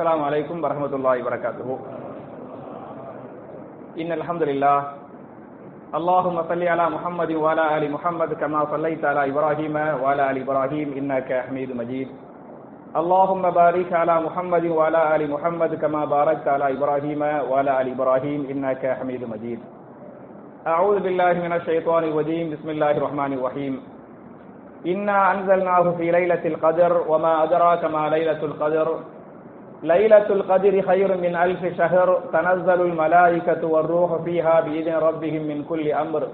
السلام عليكم ورحمة الله وبركاته. إن الحمد لله. اللهم صل على محمد وعلى آل محمد كما صليت على إبراهيم وعلى آل إبراهيم إنك حميد مجيد. اللهم بارك على محمد وعلى آل محمد كما باركت على إبراهيم وعلى آل إبراهيم إنك حميد مجيد. أعوذ بالله من الشيطان الرجيم. بسم الله الرحمن الرحيم. إنا أنزلناه في ليلة القدر وما أدراك ما ليلة القدر. ليلة القدر خير من ألف شهر تنزل الملائكة والروح فيها بإذن ربهم من كل أمر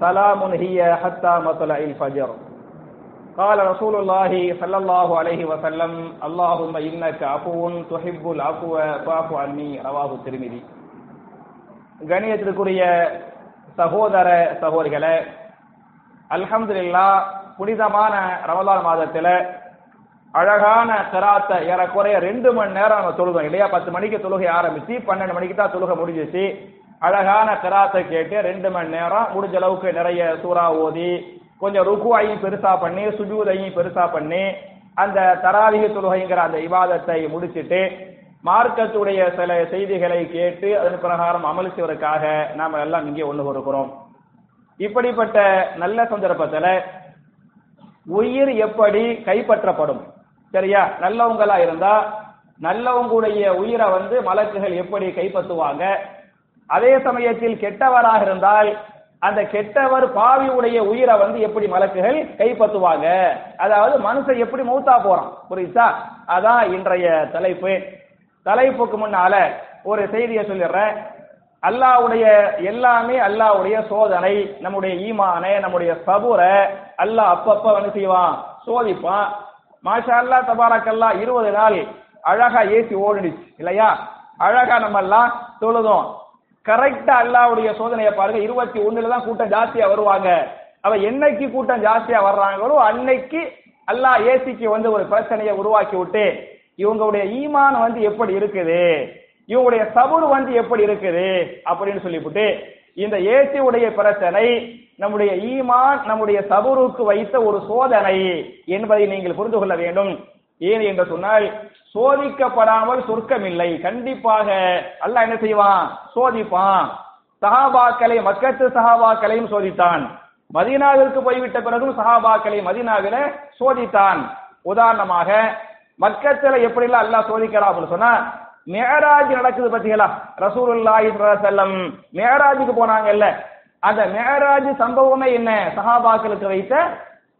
سلام هي حتى مطلع الفجر قال رسول الله صلى الله عليه وسلم اللهم إنك عفو تحب العفو فاعف عني رواه الترمذي கணியத்திற்குரிய சகோதர சகோதரிகளே அல்ஹம்துலில்லா புனிதமான ரமலான் மாதத்துல அழகான கராத்தை ஏறக்குறைய ரெண்டு மணி நேரம் நம்ம தொழுதோம் இல்லையா? பத்து மணிக்கு தொழுகை ஆரம்பிச்சு பன்னெண்டு மணிக்கு தான் தொழுகை முடிஞ்சிச்சு. அழகான கராத்தை கேட்டு ரெண்டு மணி நேரம் முடிஞ்ச அளவுக்கு நிறைய சூறா ஓதி கொஞ்சம் ருக்குவாயும் பெருசா பண்ணி சுஜூதையும் பெருசா பண்ணி அந்த தராவிக தொழுகைங்கிற அந்த விவாதத்தை முடிச்சிட்டு மார்க்கத்துடைய சில செய்திகளை கேட்டு அதன் பிரகாரம் அமல் செய்வதற்காக நாம எல்லாம் இங்கே ஒண்ணு இருக்கிறோம் இப்படிப்பட்ட நல்ல சந்தர்ப்பத்தில் உயிர் எப்படி கைப்பற்றப்படும்? சரியா? நல்லவங்களா இருந்தா நல்லவங்களுடைய உயிரை வந்து மலக்குகள் எப்படி கைப்பற்றுவாங்க? அதே சமயத்தில் கெட்டவராக இருந்தால் அந்த கெட்டவர் பாவியுடைய உயிரை வந்து எப்படி மலக்குகள் கைப்பற்றுவாங்க? அதாவது மனுஷன் எப்படி மௌத்தா போறான்? புரியுதா? அதான் இன்றைய தலைப்பு. தலைப்புக்கு முன்னால ஒரு செய்தியை சொல்லிடுறேன். அல்லாவுடைய எல்லாமே அல்லாவுடைய சோதனை நம்முடைய ஈமானை நம்முடைய சபுரை அல்லாஹ் அப்பப்ப வந்து செய்வான் சோதிப்பான். மாஷா அல்லா தபாராக்கெல்லாம் இருபது நாள் அழகா ஏசி ஓடிடுச்சு இல்லையா? அழகா நம்ம எல்லாம் தொழுதோம் கரெக்டா அல்லாவுடைய சோதனையை பாருங்க. இருபத்தி ஒண்ணுல தான் கூட்டம் ஜாஸ்தியா வருவாங்க. அவ என்னைக்கு கூட்டம் ஜாஸ்தியா வர்றாங்களோ அன்னைக்கு அல்லாஹ் ஏசிக்கு வந்து ஒரு பிரச்சனையை உருவாக்கி விட்டு இவங்களுடைய ஈமான் வந்து எப்படி இருக்குது? இவங்களுடைய சபுர் வந்து எப்படி இருக்குது? அப்படின்னு சொல்லிவிட்டு இந்த ஏசி உடைய பிரச்சனை நம்முடைய ஈமான் நம்முடைய சபுருக்கு வைத்த ஒரு சோதனை என்பதை நீங்கள் புரிந்து கொள்ள வேண்டும். ஏன் என்று சொன்னால் சோதிக்கப்படாமல் சொர்க்கம் இல்லை கண்டிப்பாக அல்லாஹ் என்ன செய்வான்? சோதிப்பான். சஹாபாக்களை மக்கத்து சஹாபாக்களையும் சோதித்தான். மதீனாவிற்கு போய்விட்ட பிறகும் சஹாபாக்களை மதீனாவில சோதித்தான். உதாரணமாக மக்கத்துல எப்படிலாம் அல்லாஹ் சோதிக்கலாம் அப்படின்னு சொன்னா மேராஜ் நடக்குது பத்திகளா ரசூலுல்லாஹி செல்லம் மேராஜுக்கு போனாங்கல்ல. அந்த மேராஜ் சம்பவமே என்ன? சஹாபாக்களுக்கு வைத்த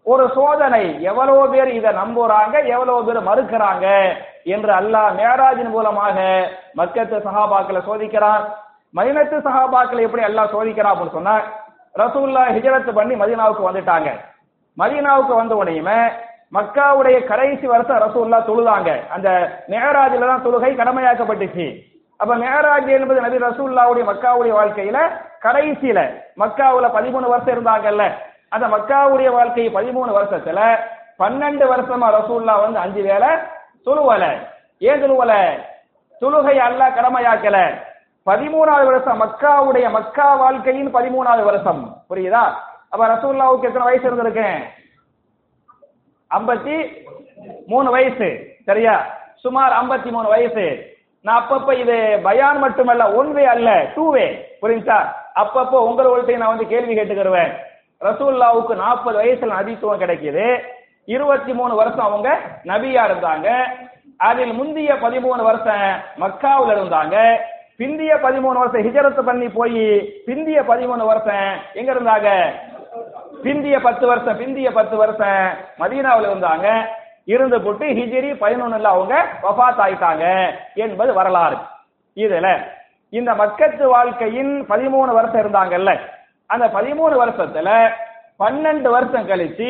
ஒரு சோதனை. எவ்வளவு பேர் இதை நம்புறாங்க எவ்வளவு பேர் மறுக்கிறாங்க என்று அல்லாஹ் மேராஜின் மூலமாக மக்கத்து சஹாபாக்களை சோதிக்கிறான். மதினத்து சஹாபாக்களை எப்படி அல்லாஹ் சோதிக்கிறான் அப்படின்னு சொன்னா ரசூல்லா ஹிஜரத்து பண்ணி மதீனாவுக்கு வந்துட்டாங்க. மதீனாவுக்கு வந்த உடனே மக்காவுடைய கடைசி வருஷம் ரசூல்லா தொழுதாங்க. அந்த மேராஜில தான் தொழுகை கடமையாக்கப்பட்டுச்சு. அப்ப மேராஜ் என்பது நபி ரசூல்லாவுடைய மக்காவுடைய வாழ்க்கையில கடைசியில மக்காவுல பதிமூணு வருஷம் இருந்தாங்கல்ல அந்த மக்காவுடைய வாழ்க்கை பதிமூணு வருஷத்துல பன்னெண்டு வருஷமா ரசூல்லா வந்து அஞ்சு வேலை தொழுவல. ஏன் தொழுவல? தொழுகை அல்ல கடமையாக்கல. பதிமூணாவது வருஷம் மக்காவுடைய மக்கா வாழ்க்கையின் பதிமூணாவது வருஷம். புரியுதா? அப்ப ரசூல்லாவுக்கு எத்தனை வயசு இருந்திருக்கேன் ஐம்பத்தி மூணு வயசு. சரியா? சுமார் ஐம்பத்தி மூணு வயசு. நான் அப்பப்ப இது பயான் மட்டுமல்ல ஒன் வே அல்ல டூ வே. புரிஞ்சா அப்பப்போ உங்களோட நான் வந்து கேள்வி கேட்டுக்கிருவேன். ரசூல்லாவுக்கு நாற்பது வயசுல நபித்துவம் கிடைக்குது. இருபத்தி மூணு வருஷம் அவங்க நபியா இருந்தாங்க. அதில் முந்திய பதிமூணு வருஷம் மக்காவில் இருந்தாங்க. பிந்திய பதிமூணு வருஷம் ஹிஜரத்து பண்ணி போய் பிந்திய பதிமூணு வருஷம் எங்க இருந்தாங்க? பிந்திய பத்து வருஷம் பிந்திய பத்து வருஷம் மதீனாவில் இருந்தாங்க. இருந்து போட்டு ஹிஜிரி பதினொன்னுல அவங்க வஃத் ஆயிட்டாங்க என்பது வரலாறு. இதுல இந்த மக்கத்து வாழ்க்கையின் பதிமூணு வருஷம் இருந்தாங்கல்ல அந்த பதிமூணு வருஷத்துல பன்னெண்டு வருஷம் கழிச்சு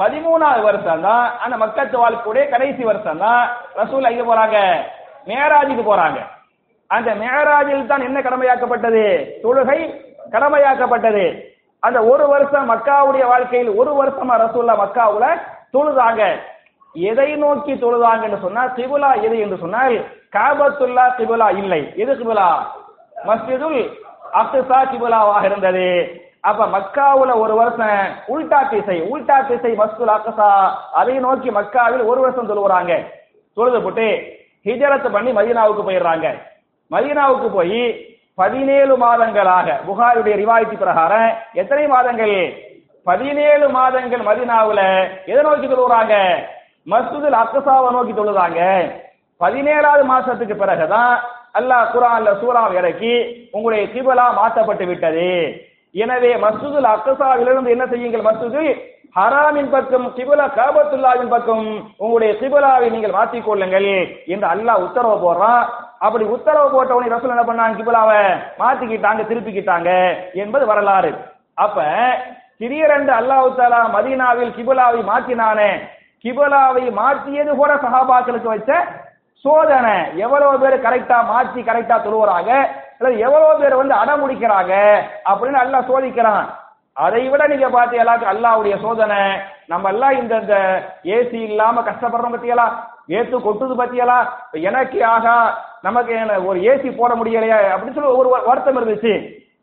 பதிமூணாவது வருஷம் தான் அந்த மக்கத்து வாழ்க்கையுடைய கடைசி வருஷம் தான் ரசூல் எங்க போறாங்க? மேராஜுக்கு போறாங்க. அந்த மேராஜில் தான் என்ன கடமையாக்கப்பட்டது? தொழுகை கடமையாக்கப்பட்டது. அந்த ஒரு வருஷம் மக்காவுடைய வாழ்க்கையில் ஒரு வருஷமா ரசூல்லா மக்காவுல தொழுதாங்க. எதை நோக்கி தொழுதாங்கன்னு சொன்னா கிபுலா எது என்று சொன்னால் காபத்துல்லா கிபுலா இல்லை. எது கிபுலா? மஸ்ஜிதுல் அக்சா கிபுலாவாக இருந்தது. அப்ப மக்காவுல ஒரு வருஷம் உல்டா திசை உல்டா திசை மஸ்துல் அக்கசா அதை நோக்கி மக்காவில் ஒரு வருஷம் சொல்லுவாங்க தொழுது போட்டு ஹிஜரத் பண்ணி மதீனாவுக்கு போயிடுறாங்க. மதீனாவுக்கு போய் பதினேழு மாதங்களாக புகாருடைய ரிவாயத்து பிரகாரம் எத்தனை மாதங்கள்? பதினேழு மாதங்கள் மதினாவுல. எதை நோக்கி தொழுகிறாங்க மஸ்ஜிதுல் அக்ஸாவை நோக்கி சொல்லுறாங்க பதினேழாவது மாசத்துக்கு பிறகுதான் அல்லாஹ் குரான்ல சூறாவை இறக்கி உங்களுடைய கிபலா மாற்றப்பட்டு விட்டது. எனவே மசூதுல் அக்கசாவிலிருந்து என்ன செய்யுங்கள் மசூது ஹராமின் பக்கம் கிபுலா காபத்துல்லாவின் பக்கம் உங்களுடைய கிபுலாவை நீங்கள் மாற்றிக் கொள்ளுங்கள் என்று அல்லாஹ் உத்தரவு போடுறான். அப்படி உத்தரவு போட்ட உடனே ரசூல் என்ன பண்ணாங்க? கிபலாவை மாத்திக்கிட்டாங்க திருப்பிக்கிட்டாங்க என்பது வரலாறு. அப்ப திடீரென்று அல்லாஹு தாலா மதீனாவில் கிபுலாவை மாற்றினானே. கிபுலாவை மாற்றியது கூட சஹாபாக்களுக்கு வச்ச சோதனை எவ்வளவு பேர் கரெக்டா மாற்றி கரெக்டா தொழுவுறாங்க? அல்லது எவ்வளவு பேர் வந்து அடமுடிக்கிறாங்க அப்படின்னு அல்லாஹ் சோதிக்கிறான் அதை விட நீங்க பாத்தீங்களா அல்லாவுடைய சோதனை. நம்ம எல்லாம் இந்த இந்த ஏசி இல்லாம கஷ்டப்படுறோம் பத்தியலா? ஏத்து கொட்டுது பத்தியலா? எனக்கு ஆகா நமக்கு என்ன ஒரு ஏசி போட முடியலையா அப்படின்னு சொல்லி ஒரு வருத்தம் இருந்துச்சு.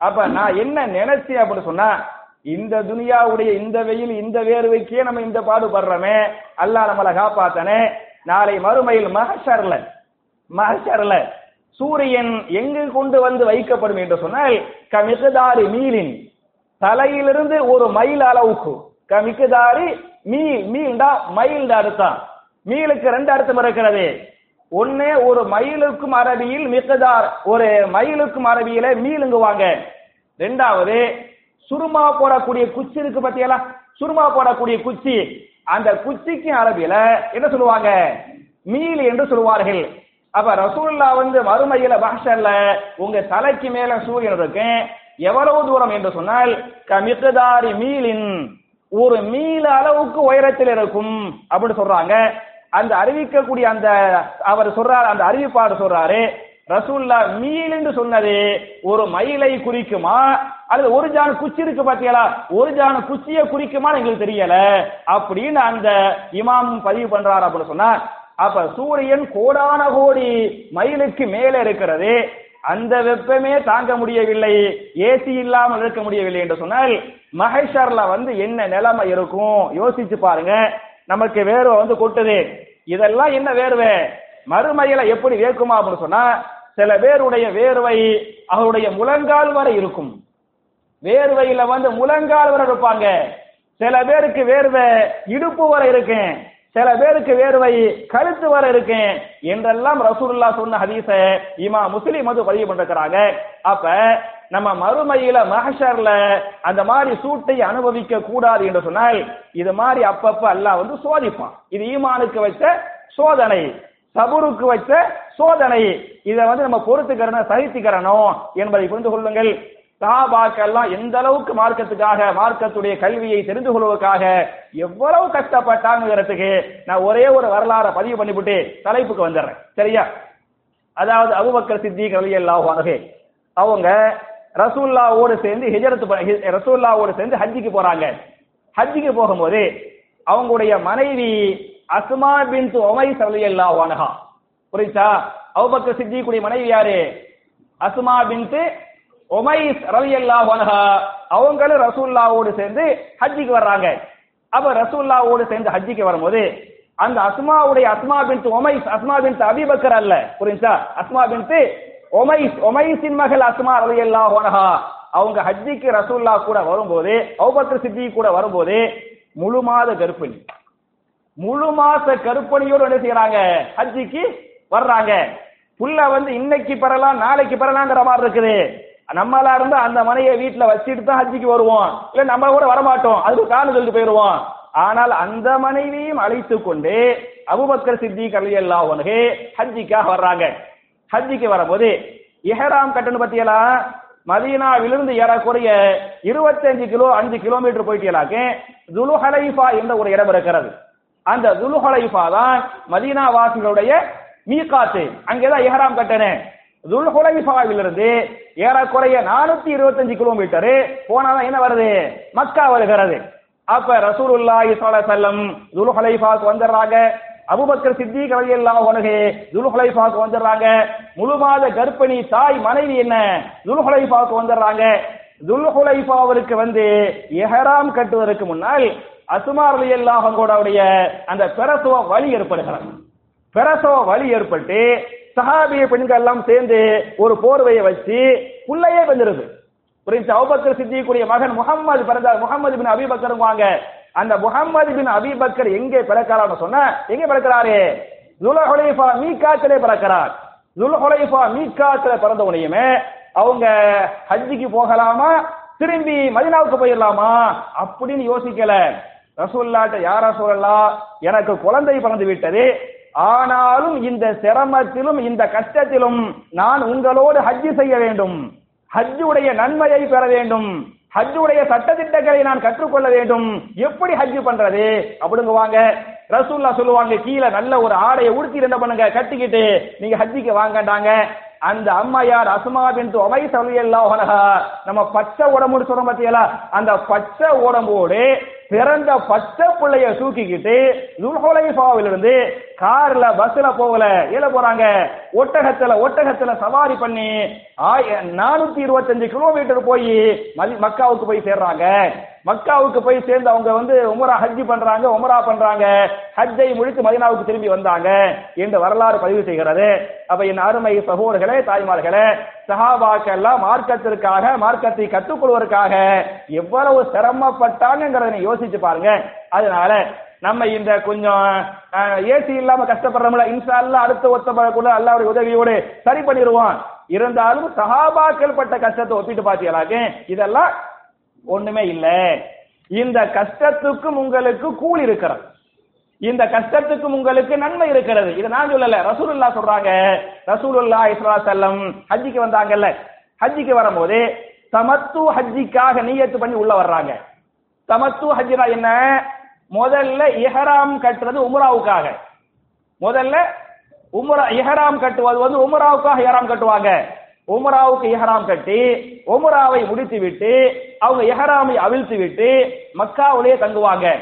அப்ப நான் என்ன நினைச்சேன் அப்படின்னு சொன்னா இந்த துனியாவுடைய இந்த வெயில் இந்த வேர்வைக்கே நம்ம இந்த பாடுபடுறோமே. அல்லாஹ் நம்மளை காப்பாத்தனே. நாளை மறுமையில் மகஷர்ல மகஷர்ல சூரியன் எங்கு கொண்டு வந்து வைக்கப்படும் என்று சொன்னால் கமிகதாரி மீலின் தலையிலிருந்து ஒரு மைல் அளவுக்கு கமிகதாரி மீல் மீல்டா மைல் அடுத்தான் மீலுக்கு ரெண்டு அர்த்தம் இருக்கிறது. ஒண்ணு ஒரு மயிலுக்கும் அரபியில் மிக்கதார் ஒரு மயிலுக்கும் அரபியில மீளுங்குவாங்க. ரெண்டாவது சுருமா போடக்கூடிய குச்சி இருக்கு பத்தியெல்லாம் சுருமா போடக்கூடிய குச்சி. அந்த குச்சிக்கு அரபியில என்ன சொல்லுவாங்க? மீல் என்று சொல்லுவார்கள். அப்ப ரசூல்லா வந்து மறுமையில பாஷல்ல உங்க தலைக்கு மேல சூரியன் இருக்கு எவ்வளவு தூரம் என்று சொன்னால் கமிகதாரி மீலின் ஒரு மீல் அளவுக்கு உயரத்தில் இருக்கும் அப்படின்னு சொல்றாங்க. அந்த அறிவிக்கக்கூடிய அந்த அவர் சொல்றாரு அந்த அறிவிப்பாடு சொல்றாரு ரசூல்லா மீல் என்று சொன்னது ஒரு மயிலை குறிக்குமா? அல்லது ஒரு ஜான குச்சி இருக்கு பாத்தீங்களா? ஒரு ஜான குச்சியை குறிக்குமான்னு எங்களுக்கு தெரியல. அப்படின்னு அந்த இமாம் பதிவு பண்றாரு அப்படின்னு சொன்னா அப்ப சூரியன் கோடான கோடி மயிலுக்கு மேலே இருக்கிறது. அந்த வெப்பமே தாங்க முடியவில்லை. ஏசி இல்லாமல் இருக்க முடியவில்லை என்று சொன்னால் மகேஷர்ல வந்து என்ன நிலைமை இருக்கும்? யோசிச்சு பாருங்க. நமக்கு வேர்வை வந்து கொட்டுது. இதெல்லாம் என்ன வேர்வை? மறுமையில எப்படி வேக்குமா அப்படின்னு சொன்னா சில பேருடைய வேர்வை அவருடைய முழங்கால் வரை இருக்கும். வேர்வையில வந்து முழங்கால் வரை இருப்பாங்க. சில பேருக்கு வேர்வை இடுப்பு வரை இருக்கும் சில பேருக்கு வேர்வை கழுத்து வர இருக்கேன் என்றெல்லாம் ரசூலுல்லா சொன்ன ஹதீச இமா முஸ்லிம் வந்து பதிவு பண்றாங்க அப்ப நம்ம மறுமையில மகஷர்ல அந்த மாதிரி சூட்டை அனுபவிக்க கூடாது என்று சொன்னால் இது மாதிரி அப்பப்ப அல்லாஹ் வந்து சோதிப்பான். இது ஈமானுக்கு வச்ச சோதனை. சபுருக்கு வச்ச சோதனை. இதை வந்து நம்ம பொறுத்துக்கிறணும் சகித்துக்கிறணும் என்பதை புரிந்து கொள்ளுங்கள். சஹாபாக்கெல்லாம் எந்த அளவுக்கு மார்க்கத்துக்காக மார்க்கத்துடைய கல்வியை தெரிந்து கொள்வதற்காக எவ்வளவு கஷ்டப்பட்டாங்கிறதுக்கு நான் ஒரே ஒரு வரலாறை பதிவு பண்ணிவிட்டு தலைப்புக்கு வந்துடுறேன். சரியா? அதாவது அபுபக்கர் சித்திக் ரலி அல்லாஹ் அவங்க ரசூல்லாவோடு சேர்ந்து ஹிஜரத்து ரசூல்லாவோடு சேர்ந்து ஹஜ்ஜிக்கு போறாங்க. ஹஜ்ஜிக்கு போகும்போது அவங்களுடைய மனைவி அஸ்மா பின் உமைஸ் ரலியல்லாஹு அன்ஹா. புரியுதா? அபூபக்கர் சித்திக்குடைய மனைவி யாரு? அஸ்மா பின்த் உமைஸ் ரலியல்லாஹு வனஹா அவங்களும் ரசூல்லாவோடு சேர்ந்து ஹஜ்ஜிக்கு வர்றாங்க. அப்ப ரசூல்லாவோடு சேர்ந்து ஹஜ்ஜிக்கு வரும்போது அந்த அஸ்மாவுடைய அஸ்மா பின்த் உமைஸ் அஸ்மா பின்த் அபிபக்கர் அல்ல. புரியுதா? அஸ்மா பின்த் உமைஸ் உமைஸின் மகள் அஸ்மா ரலியல்லாஹு அன்ஹா. அவங்க ஹஜ்ஜிக்கு ரசூல்லா கூட வரும்போது அவுபக்கர் சித்தி கூட வரும்போது முழு மாத கர்ப்பிணி. முழு மாச கருப்பணியோடு என்ன செய்யறாங்க? ஹஜ்ஜிக்கு வர்றாங்க. புள்ள வந்து இன்னைக்கு பெறலாம் நாளைக்கு பெறலாங்கிற மாதிரி இருக்குது. நம்மளா இருந்தா அந்த மனையை வீட்டுல வச்சுட்டு தான் ஹஜ்ஜிக்கு வருவோம். இல்ல நம்ம கூட வரமாட்டோம். அதுக்கு காரணம் சொல்லிட்டு போயிருவோம் ஆனால் அந்த மனைவியும் அழைத்து கொண்டு அபுபக்கர் சித்தி அலியல்லாஹு அன்ஹு ஹஜ்ஜிக்காக வர்றாங்க. ஹஜ்ஜிக்கு வரும்போது இஹராம் கட்டணம் பத்தியெல்லாம் மதீனாவிலிருந்து ஏறக்குறைய இருபத்தஞ்சு கிலோ அஞ்சு கிலோமீட்டர் போயிட்டீங்களாக்கு துலுஹலைஃபா என்ற ஒரு இடம் இருக்கிறது. அந்த துலுஹலைஃபா தான் மதீனா வாசிகளுடைய மீகாத்து அங்கேதான் இஹராம் கட்டணேன் துல்ஹுலைஃபாவிலிருந்து ஏறக்குறைய நானூத்தி இருபத்தஞ்சு கிலோமீட்டர். போனாதான் என்ன வருது? மக்கா வருகிறது. அப்ப ரசூலுல்லாஹி ஸல்லல்லாஹு அலைஹி வஸல்லம் துல்ஹுலைஃபாக்கு வந்துடுறாங்க. அபுபக்கர் சித்திக் ரலியல்லாஹு அன்ஹு துல்ஹுலைஃபாக்கு வந்துடுறாங்க. முழு மாத கர்ப்பிணி தாய் மனைவி என்ன? துல்ஹுலைஃபாக்கு வந்துடுறாங்க. துல்ஹுலைஃபாவிற்கு வந்து எஹராம் கட்டுவதற்கு முன்னால் அஸ்மா ரலியல்லாஹு அன்ஹுடைய அந்த பிரசவ வலி ஏற்படுகிறது. பிரசவ வலி ஏற்பட்டு சஹாபிய பெண்கள் எல்லாம் சேர்ந்து ஒரு போர்வையை வச்சு புள்ளையே வந்துருது. புரிஞ்சு அவுபக்கர் சித்திக்குரிய மகன் முகம்மது பிறந்தார். முகமது பின் அபிபக்கர் வாங்க. அந்த முகம்மது பின் அபிபக்கர் எங்கே பிறக்கிறார்னு சொன்னா எங்கே பிறக்கிறாரு? ஜுலஹுலைஃபா மீகாத்திலே பிறக்கிறார். துல்ஹுலைஃபா மீகாத்தில பிறந்த உடனேயுமே அவங்க ஹஜ்ஜிக்கு போகலாமா? திரும்பி மதினாவுக்கு போயிடலாமா? அப்படின்னு யோசிக்கல. ரசூல்லாட்ட யாரா சொல்லலாம் எனக்கு குழந்தை பிறந்து விட்டது. ஆனாலும் இந்த சிரமத்திலும் இந்த கஷ்டத்திலும் நான் உங்களோடு ஹஜ்ஜு செய்ய வேண்டும். ஹஜ்ஜுடைய நன்மையை பெற வேண்டும். ஹஜ்ஜுடைய சட்டத்திட்டங்களை நான் கற்றுக்கொள்ள வேண்டும். எப்படி ஹஜ்ஜு பண்றது? அப்படிங்குவாங்க ரசூல்லா சொல்லுவாங்க கீழே நல்ல ஒரு ஆடையை உடுத்தி என்ன பண்ணுங்க கட்டிக்கிட்டு நீங்க ஹஜ்ஜிக்கு வாங்கண்டாங்க அந்த அம்மையார் அசுமா பின் உமை சலியல்லாஹு நம்ம பச்சை உடம்புன்னு சொல்றோம் பாத்தீங்களா? அந்த பச்சை உடம்போடு பிறந்த பச்சை பிள்ளைய தூக்கிக்கிட்டு துல்ஹுலைஃபாவில இருந்து கார்ல பஸ்ல போகல. ஏல போறாங்க? ஒட்டகத்துல ஒட்டகத்துல சவாரி பண்ணி நானூத்தி இருபத்தஞ்சு கிலோமீட்டர் போய் மக்காவுக்கு போய் சேர்றாங்க. மக்காவுக்கு போய் சேர்ந்து அவங்க வந்து உமரா ஹஜ்ஜி பண்றாங்க உமரா பண்றாங்க. ஹஜ்ஜை முடித்து மதினாவுக்கு திரும்பி வந்தாங்க. என்று வரலாறு பதிவு செய்கிறது. அப்ப என் அருமை சகோதரர்களே தாய்மார்களே சஹாபாக்கெல்லாம் மார்க்கத்திற்காக மார்க்கத்தை கற்றுக்கொள்வதற்காக எவ்வளவு சிரமப்பட்டாங்கிறத யோசிச்சு பாருங்க. அதனால நம்ம இந்த கொஞ்சம் ஏசி இல்லாம கஷ்டப்படுறோம்ல இன்சா அல்லா அடுத்த ஒத்தப்படக்கூட அல்லாவுடைய உதவியோடு சரி பண்ணிடுவோம். இருந்தாலும் சஹாபாக்கள் பட்ட கஷ்டத்தை ஒப்பிட்டு பார்த்தீங்களாக்கு இதெல்லாம் ஒண்ணுமே இல்ல. இந்த கஷ்டத்துக்கும் உங்களுக்கு கூலி இருக்கிறது. இந்த கஷ்டத்துக்கும் உங்களுக்கு நன்மை இருக்கிறது. இதை நான் சொல்லல. ரசூலுல்லா சொல்றாங்க. ரசூலுல்லா இஸ்லா செல்லம் ஹஜ்ஜிக்கு வந்தாங்கல்ல. ஹஜ்ஜிக்கு வரும்போது தமத்து ஹஜ்ஜிக்காக நீயத்து பண்ணி உள்ள வர்றாங்க. தமத்து ஹஜ்ஜினா என்ன? முதல்ல இஹராம் கட்டுறது உம்ராவுக்காக. முதல்ல உம்ரா இஹராம் கட்டுவது வந்து உம்ராவுக்காக இஹராம் கட்டுவாங்க. உமராவுக்கு இஹராம் கட்டி உமராவை முடித்து விட்டு அவங்க இஹராமை அவிழ்த்து விட்டு மக்காவுலேயே தங்குவாங்க.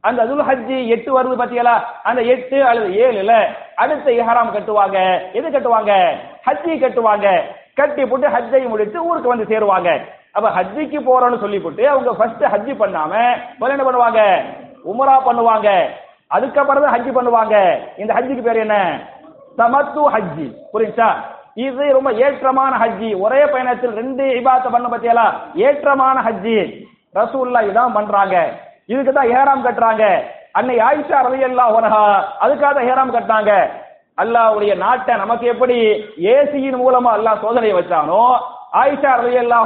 அந்த துல் ஹஜ்ஜி எட்டு வருது பாத்தீங்களா? அந்த எட்டு அல்லது ஏழுல அடுத்த இஹராம் கட்டுவாங்க. எது கட்டுவாங்க? ஹஜ்ஜி கட்டுவாங்க. கட்டி போட்டு ஹஜ்ஜை முடித்து ஊருக்கு வந்து சேருவாங்க. அப்ப ஹஜ்ஜிக்கு போறோம்னு சொல்லி போட்டு அவங்க ஃபர்ஸ்ட் ஹஜ்ஜி பண்ணாம முதல்ல என்ன பண்ணுவாங்க? உமரா பண்ணுவாங்க. அதுக்கப்புறம் தான் ஹஜ்ஜி பண்ணுவாங்க. இந்த ஹஜ்ஜிக்கு பேர் என்ன? தமத்து ஹஜ்ஜி. புரிஞ்சா இது ரொம்ப ஏற்றமான ஹஜ்ஜி. ஒரே பயணத்தில் ரெண்டு இபாத்த பண்ண பத்தியலா? ஏற்றமான ஹஜ்ஜி. ரசூல்லா இதான் பண்றாங்க. இதுக்கு தான் ஏறாம் கட்டுறாங்க. அன்னை ஆயிஷா ரவி அல்லா அதுக்காக தான் ஏறாம் கட்டினாங்க. அல்லாவுடைய நாட்டை நமக்கு எப்படி ஏசியின் மூலமா அல்லாஹ் சோதனையை வச்சானோ ஆயிஷா ரவி அல்லா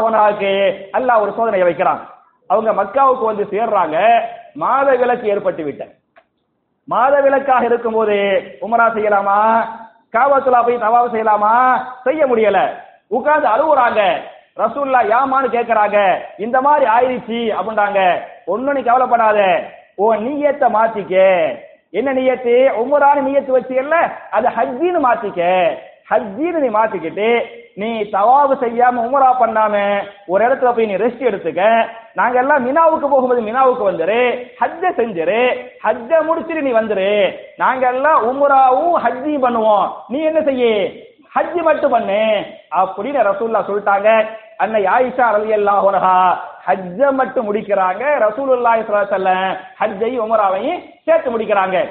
அல்லாஹ் ஒரு சோதனையை வைக்கிறான். அவங்க மக்காவுக்கு வந்து சேர்றாங்க. மாத விளக்கு ஏற்பட்டு விட்டேன் மாத விலக்காக இருக்கும்போது உமரா செய்யலாமா? காவத்துலா போய் தவாவு செய்யலாமா? செய்ய முடியல. உட்கார்ந்து அழுவுறாங்க. ரசூல்லா யாமான்னு கேக்குறாங்க. இந்த மாதிரி ஆயிடுச்சு அப்படின்றாங்க. ஒண்ணு நீ கவலைப்படாத. ஓ நீயத்தை மாத்திக்க. என்ன நீயத்து? உமரான நீயத்து வச்சியல்ல. அது ஹஜ்ஜின்னு மாத்திக்க. ஹஜ்ஜின்னு நீ மாத்திக்கிட்டு நீ தவாவு செய்யாம உமரா பண்ணாம ஒரு இடத்துல போய் நீ ரெஸ்ட் எடுத்துக்க. நாங்க எல்லாம் மினாவுக்கு போகும்போது மினாவுக்கு வந்துரு. ஹஜ்ஜ செஞ்சிரு. ஹஜ்ஜ முடிச்சிட்டு நீ வந்துரு. நாங்க எல்லாம் உமராவும் ஹஜ்ஜியும் பண்ணுவோம். நீ என்ன செய்ய? ஹஜ்ஜி மட்டும் பண்ணு. அப்படின்னு ரசூல்லா சொல்லிட்டாங்க. அன்னை ஆயிஷா ரலி அல்லாஹா ஹஜ்ஜ மட்டும் முடிக்கிறாங்க. ரசூலுல்லாஹி சொல்லம் ஹஜ்ஜையும் உமராவையும் சேர்த்து முடிக்கிறாங்க.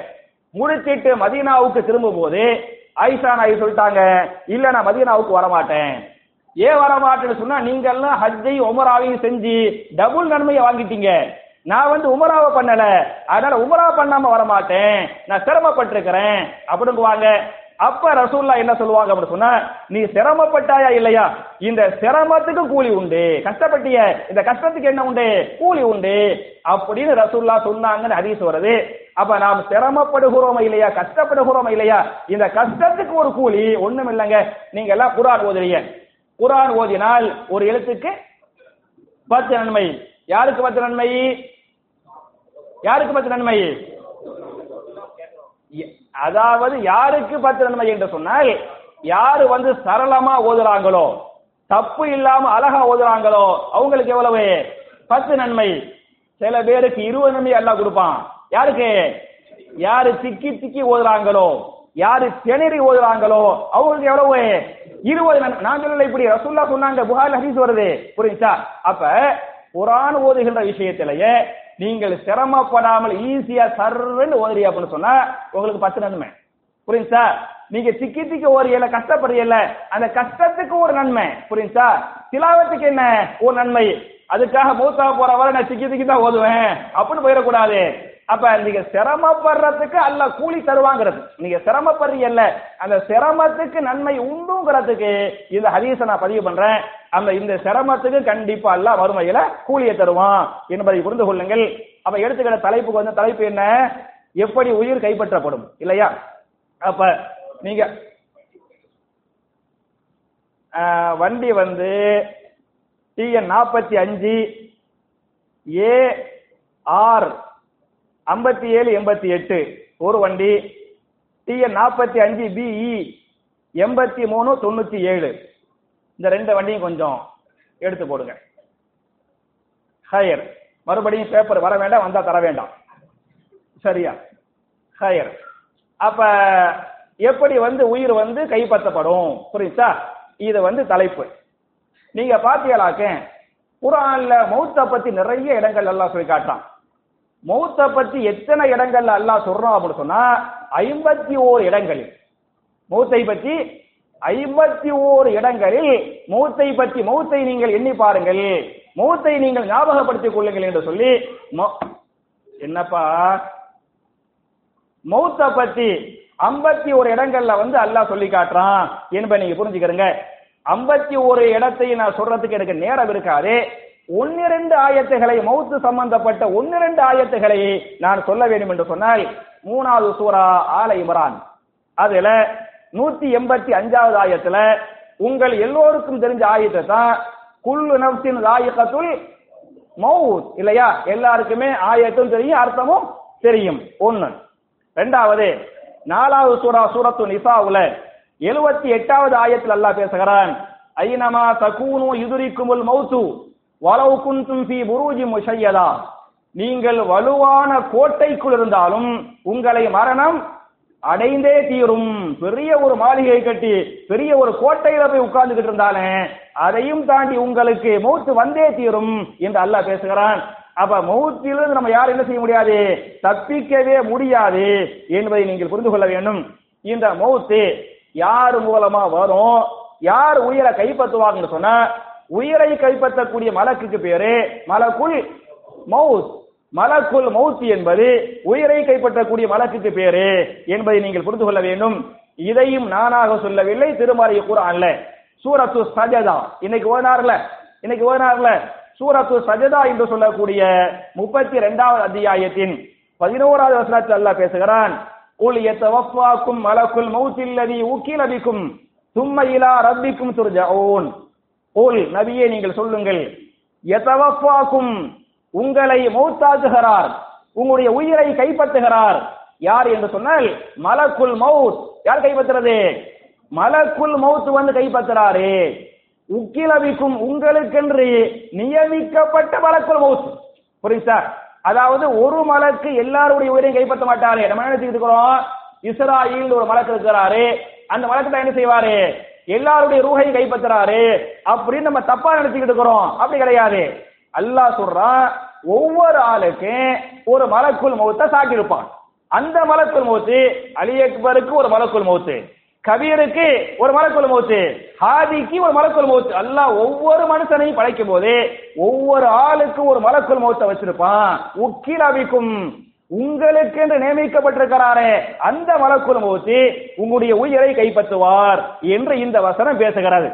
முடிச்சிட்டு மதீனாவுக்கு திரும்பும் போது ஆயிஷா நாயகி சொல்லிட்டாங்க இல்ல நான் மதீனாவுக்கு வர மாட்டேன் ஏன் வரமாட்டேன்னு சொன்னா நீங்க எல்லாம் ஹஜ்ஜை உமராவையும் செஞ்சு டபுள் நன்மையை வாங்கிட்டீங்க. நான் வந்து உமராவை பண்ணல. அதனால உமரா பண்ணாம வர மாட்டேன் நான் சிரமப்பட்டிருக்கிறேன். அப்படிங்குவாங்க. அப்ப ரசூல்லா என்ன சொல்லுவாங்க அப்படின்னு சொன்னா நீ சிரமப்பட்டாயா இல்லையா? இந்த சிரமத்துக்கு கூலி உண்டு. கஷ்டப்பட்டிய. இந்த கஷ்டத்துக்கு என்ன உண்டு? கூலி உண்டு. அப்படின்னு ரசூல்லா சொன்னாங்கன்னு ஹதீஸ் வருது. அப்ப நாம் சிரமப்படுகிறோமா இல்லையா? கஷ்டப்படுகிறோமா இல்லையா? இந்த கஷ்டத்துக்கு ஒரு கூலி ஒண்ணும் இல்லைங்க. நீங்க எல்லாம் குரான் ஓதுறீங்க. குரான் ஓதினால் ஒரு எழுத்துக்கு பத்து நன்மை. யாருக்கு பத்து நன்மை? யாருக்கு பத்து நன்மை? அதாவது யாருக்கு பத்து நன்மை என்று சொன்னால் யாரு வந்து சரளமா ஓதுறாங்களோ தப்பு இல்லாம அழகா ஓதுறாங்களோ அவங்களுக்கு எவ்வளவு? பத்து நன்மை. சில பேருக்கு இருபது நன்மை எல்லாம் கொடுப்பான். யாருக்கு? யாரு திக்கி திக்கி ஓதுறாங்களோ யாரு திணறி ஓதுறாங்களோ அவங்களுக்கு எவ்வளவு? இருபது நான் சொல்லல இப்படி. ரசுல்லா சொன்னாங்க புகார் ஹதீஸ் வருது. புரியுச்சா அப்ப குரான் ஓதுகின்ற விஷயத்திலேயே நீங்கள் சிரமப்படாமல் ஈஸியா சர்ன்னு ஓதுறீ அப்படின்னு சொன்னா உங்களுக்கு பத்து நன்மை. புரியுதா நீங்க திக்கி திக்கி ஓரியல கஷ்டப்படுறீல்ல அந்த கஷ்டத்துக்கு ஒரு நன்மை. புரியுதா திலாவத்துக்கு என்ன? ஒரு நன்மை. அதுக்காக மூத்தா போற வரை நான் திக்கி திக்கி தான் ஓதுவேன். அப்படின்னு போயிடக்கூடாது. அப்ப நீங்க சிரமப்படுறதுக்கு அல்ல கூலி தருவாங்கிறது. நீங்க சிரமப்படுறீங்கல்ல அந்த சிரமத்துக்கு நன்மை உண்டுங்கிறதுக்கு இந்த ஹதீஸை நான் பதிவு பண்றேன். அந்த இந்த சிரமத்துக்கு கண்டிப்பா அல்ல வறுமையில கூலியை தருவான் என்பதை புரிந்து கொள்ளுங்கள். அப்ப எடுத்துக்கிற தலைப்புக்கு வந்து தலைப்பு என்ன? எப்படி உயிர் கைப்பற்றப்படும் இல்லையா? அப்ப நீங்க வண்டி வந்து டிஎன் நாற்பத்தி அஞ்சு ஏ ஆர் ஐம்பத்தி ஏழு எண்பத்தி எட்டு. ஒரு வண்டி. டிஎன் நாற்பத்தி அஞ்சு பிஇ எண்பத்தி மூணு தொண்ணூத்தி ஏழு. இந்த ரெண்டு வண்டியும் கொஞ்சம் எடுத்து போடுங்க. ஹையர் மறுபடியும் பேப்பர் வர வேண்டாம் வந்தா தர வேண்டாம். சரியா? ஹையர் அப்ப எப்படி வந்து உயிர் வந்து கைப்பற்றப்படும்? புரியுதா? இது வந்து தலைப்பு. நீங்க பாத்தீங்களாக்க குரான்ல மௌத்த பத்தி நிறைய இடங்கள் எல்லாம் சொல்லி காட்டான் மௌத்த பத்தி எத்தனை இடங்கள்ல அல்லாஹ் சொல்றோம் அப்படின்னு சொன்னா ஐம்பத்தி ஓர் இடங்களில். மௌத்தை பற்றி ஐம்பத்தி ஓர் இடங்களில் மௌத்தை பற்றி மௌத்தை நீங்கள் எண்ணி பாருங்கள். மௌத்தை நீங்கள் ஞாபகப்படுத்திக் கொள்ளுங்கள் என்று சொல்லி என்னப்பா? மௌத்த பத்தி ஐம்பத்தி ஒரு இடங்கள்ல வந்து அல்லாஹ் சொல்லி காட்டுறான் என்பதை நீங்க புரிஞ்சுக்கிறங்க. ஐம்பத்தி ஒரு இடத்தை நான் சொல்றதுக்கு எனக்கு நேரம் இருக்காது. ஒன்னிரண்டு ஆயத்துகளை மௌத்து சம்பந்தப்பட்ட ஒன்னிரண்டு ஆயத்துகளை நான் சொல்ல வேண்டும் என்று சொன்னால் மூணாவது சூரா ஆல இம்ரான். அதுல நூத்தி எண்பத்தி அஞ்சாவது ஆயத்துல உங்கள் எல்லோருக்கும் தெரிஞ்ச ஆயத்தை தான் குல்லு நப்சின் ராயிகத்துல் மவுத் இல்லையா? எல்லாருக்குமே ஆயத்தும் தெரியும் அர்த்தமும் தெரியும். ஒன்னு ரெண்டாவது நாலாவது சூரா சூரத்து நிசாவுல எழுபத்தி எட்டாவது ஆயத்தில் அல்லாஹ் பேசுகிறான் ஐனமா தகூனு இதுரிக்குமுல் மௌத்து வலவு குந்தும் ஃபீ புரூஜி முஷையதா நீங்கள் வலுவான கோட்டைக்குள் இருந்தாலும் உங்களை மரணம் அடைந்தே தீரும். பெரிய ஒரு மாளிகை கட்டி பெரிய ஒரு கோட்டையில போய் உட்கார்ந்துகிட்டு இருந்தாலே அதையும் தாண்டி உங்களுக்கு மௌத்து வந்தே தீரும் என்று அல்லாஹ் பேசுகிறான். அப்ப மௌத்திலிருந்து நம்ம யாரும் என்ன செய்ய முடியாது? தப்பிக்கவே முடியாது என்பதை நீங்கள் புரிந்து கொள்ள வேண்டும். இந்த மௌத்து யார் மூலமா வரும்? யார் உயிரை கைப்பற்றுவாங்கன்னு சொன்னா உயிரை கைப்பற்றக்கூடிய மலக்குக்கு பேரு மலக்குள் மவுத். மலக்குள் மவுத் என்பது உயிரை கைப்பற்றக்கூடிய மலக்குக்கு பேரு என்பதை நீங்கள் புரிந்து கொள்ள வேண்டும். இதையும் நானாக சொல்லவில்லை திருமறை கூறான்ல சூரத்து சஜதா. இன்னைக்கு ஓனார்ல இன்னைக்கு ஓனார்ல சூரத்து சஜதா என்று சொல்லக்கூடிய முப்பத்தி இரண்டாவது அத்தியாயத்தின் பதினோராவது வசனத்தில் அல்லாஹ் பேசுகிறான் உல் எத்தவஃபாக்கும் மலக்குல் மௌத்தில்லதி ஊக்கிலபிக்கும் தும்ம இலா ரப்பிக்கும் துர்ஜഊன் போல் நபியே நீங்கள் சொல்லுங்கள். எதவப்பாக்கும் உங்களை மௌத்தாக்குகிறார் உங்களுடைய உயிரை கைப்பற்றுகிறார். யார் என்று சொன்னால் மலக்குல் மவுத் யார் கைப்பற்றுறது? மலக்குல் மவுத் வந்து கைப்பற்றுறாரு. உக்கிலவிக்கும் உங்களுக்கென்று நியமிக்கப்பட்ட மலக்குல் மவுத் புரியுதா? அதாவது ஒரு மலக்கு எல்லாருடைய உயிரையும் கைப்பற்ற மாட்டாரு. நம்ம என்ன நினைச்சுக்கிட்டு இருக்கிறோம் இஸ்ராயில் ஒரு மலக்கு இருக்கிறாரு. அந்த மலக்கு தான் என்ன செய்வாரு? எல்லாருடைய ரூஹையும் கைப்பற்றுறாரு அப்படின்னு நம்ம தப்பா நினைச்சுக்கிட்டு இருக்கிறோம். அப்படி கிடையாது. அல்லாஹ் சொல்றான் ஒவ்வொரு ஆளுக்கும் ஒரு மலக்குள் மௌத்த சாட்டியிருப்பான் அந்த மலக்குள் மௌத்து அலி அக்பருக்கு ஒரு மலக்குள் மௌத்து கபீருக்கு ஒரு மலக்குள் மௌத்து ஹாதிக்கு ஒரு மலக்குள் மௌத்து. அல்லாஹ் ஒவ்வொரு மனுஷனையும் படைக்கும் போது ஒவ்வொரு ஆளுக்கும் ஒரு மலக்குள் மௌத்தை வச்சிருப்பான். உக்கில் அபிக்கும் உங்களுக்கு என்று நியமிக்கப்பட்டிருக்கிறாரே அந்த மலக்குள் மூத்தி உங்களுடைய உயிரை கைப்பற்றுவார் என்று இந்த வசனம் பேசுகிறது.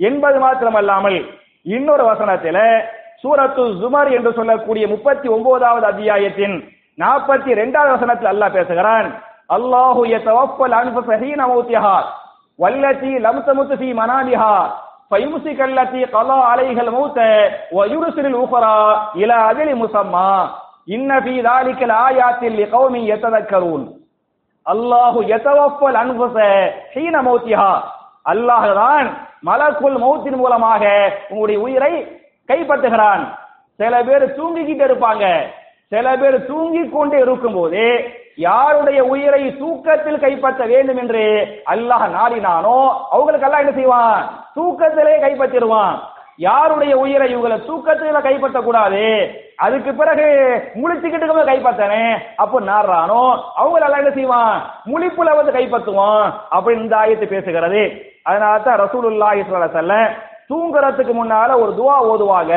என்பது மாத்திரமல்லாமல் இன்னொரு வசனத்தில் சூரத்து ஜுமர் என்று சொல்லக்கூடிய முப்பத்தி ஒன்பதாவது அத்தியாயத்தின் நாற்பத்தி இரண்டாவது வசனத்தில் அல்லாஹ் பேசுகிறான் அல்லாஹு யதவஃபல் அன்ஃபஸஹீன மௌத்திஹா வல்லதி லம் தமுத் ஃபீ மனாமிஹா ஃபயும்சிக் அல்லதி கலா அலைஹல் மௌத்த வயுர்சிலுல் உஹரா இலா அஜலி முசம்மா. இன்னபி ஆயாத்தில் கௌமி எத்ததக்கரூன் அல்லாஹு எத்தவப்பல் அன்புச ஹீன மௌத்தியா அல்லாஹ் தான் மலக்குள் மௌத்தின் மூலமாக உங்களுடைய உயிரை கைப்பற்றுகிறான். சில பேர் தூங்கிக்கிட்டு இருப்பாங்க. சில பேர் தூங்கி கொண்டே இருக்கும் போது யாருடைய உயிரை தூக்கத்தில் கைப்பற்ற வேண்டும் என்று அல்லாஹ் நாடினானோ அவங்களுக்கு எல்லாம் என்ன செய்வான்? தூக்கத்திலே கைப்பற்றிடுவான். யாருடைய உயிரை இவங்களை தூக்கத்துல கைப்பற்ற கூடாது அதுக்கு பிறகு முழிச்சுக்கிட்டு கைப்பற்றனே. அப்போ நாடுறானோ அவங்க எல்லாம் என்ன செய்வான்? முழிப்புல வந்து கைப்பற்றுவான் அப்படின்னு இந்த ஆயத்து பேசுகிறது. அதனால தான் ரசூலுல்லா இஸ்வல தூங்குறதுக்கு முன்னால ஒரு துவா ஓதுவாங்க.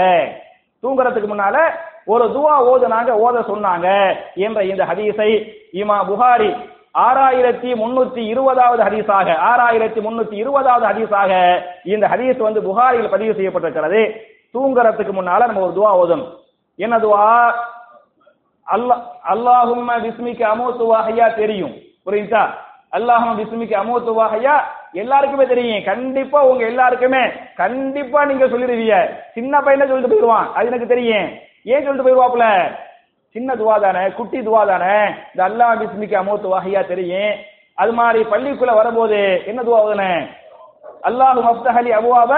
தூங்குறதுக்கு முன்னால ஒரு துவா ஓதுனாங்க ஓத சொன்னாங்க என்ற இந்த ஹதீஸை இமா புகாரி ஆறாயிரத்தி முன்னூத்தி இருபதாவது ஹதீஸாக ஆறாயிரத்தி முன்னூத்தி இருபதாவது ஹதீஸாக இந்த ஹதீஸ் வந்து புகாரியில் பதிவு செய்யப்பட்டிருக்கிறது. தூங்குறதுக்கு முன்னால நம்ம ஒரு துவா ஓதும் என்ன துவா? அல்லாஹ் அல்லாஹும் விஸ்மிக்கு அமோத்து வாஹையா தெரியும். புரியுதா? அல்லாஹும் விஸ்மிக்கு அமோத்து வாஹையா எல்லாருக்குமே தெரியும். கண்டிப்பா உங்க எல்லாருக்குமே கண்டிப்பா நீங்க சொல்லிடுவீங்க. சின்ன பையனை சொல்லிட்டு போயிடுவான். அது எனக்கு தெரியும். ஏன் சொல்லிட்டு போயிடுவாப்புல? சின்ன துவா தானே குட்டி துவா தானே? இந்த அல்லாஹ் பிஸ்மிக்கு அமௌத்து வாஹையா தெரியும். அது மாதிரி பள்ளிக்குள்ள வரும்போது என்ன துவா தானே அல்லாஹு மஃப்தஹலி அபுவாப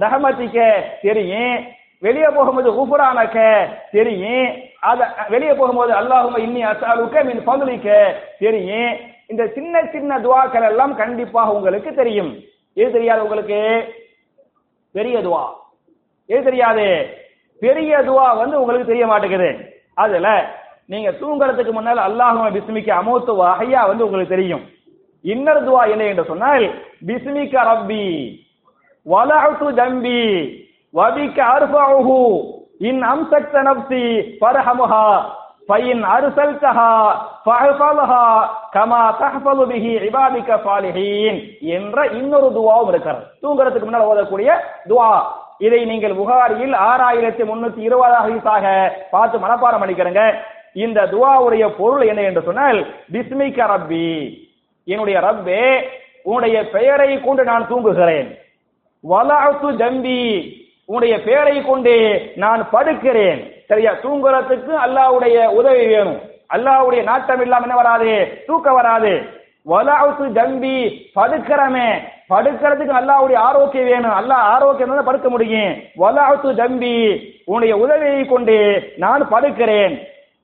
ரஹமத்திக்க தெரியும். வெளியே போகும்போது குஃபுரானக்க தெரியும். அத வெளியே போகும்போது அல்லாஹும இன்னி அசாலுக்க மின் பகுலிக்க தெரியும். இந்த சின்ன சின்ன துவாக்கள் எல்லாம் கண்டிப்பாக உங்களுக்கு தெரியும். எது தெரியாது உங்களுக்கு? பெரிய துவா. எது தெரியாது? பெரிய துவா வந்து உங்களுக்கு தெரிய மாட்டேங்குது. அதுல நீங்க தூங்குறதுக்கு முன்னால் அல்லாஹும பிஸ்மிக்க அமௌத்து வகையா வந்து உங்களுக்கு தெரியும். இன்னொரு துவா என்ன என்று சொன்னால் பிஸ்மிக்க ரப்பி வலஅத்து ஜம்பி வபிக்க அர்ஃபஉஹு இன் அம்சக்த நப்சி ஃபர்ஹமுஹா ஃபைன் அர்சல்தஹா ஃபஹ்ஃபல்ஹா கமா தஹ்ஃபலு பிஹி இபாதிக சாலிஹீன் என்ற இன்னொரு துவாவும் இருக்கிறது. தூங்குறதுக்கு முன்னால் ஓதக்கூடிய துவா. இதை நீங்கள் புகாரியில் ஆறாயிரத்தி முன்னூத்தி இருபதாக ஹதீஸாக பார்த்து மனப்பாடம் பண்ணிக்கிறங்க. இந்த துவாவுடைய பொருள் என்ன என்று சொன்னால் பிஸ்மிக ரப்பி. என்னுடைய ரப்பே உன்னுடைய பெயரை கொண்டு நான் தூங்குகிறேன். வலாத்து ஜம்பி. உன்னுடைய பெயரை கொண்டு நான் படுக்கிறேன். சரியா? தூங்குறதுக்கு அல்லாஹ்வுடைய உதவி வேணும். அல்லாஹ்வுடைய நாட்டம் இல்லாம என்ன வராது? தூக்க வராது. வலாசு ஜம்பி படுக்கிறமே. படுக்கிறதுக்கு அல்லாவுடைய ஆரோக்கியம் வேணும். அல்லாஹ் ஆரோக்கியம் தான் படுக்க முடியும். வலாசு ஜம்பி உன்னுடைய உதவியை கொண்டு நான் படுக்கிறேன்.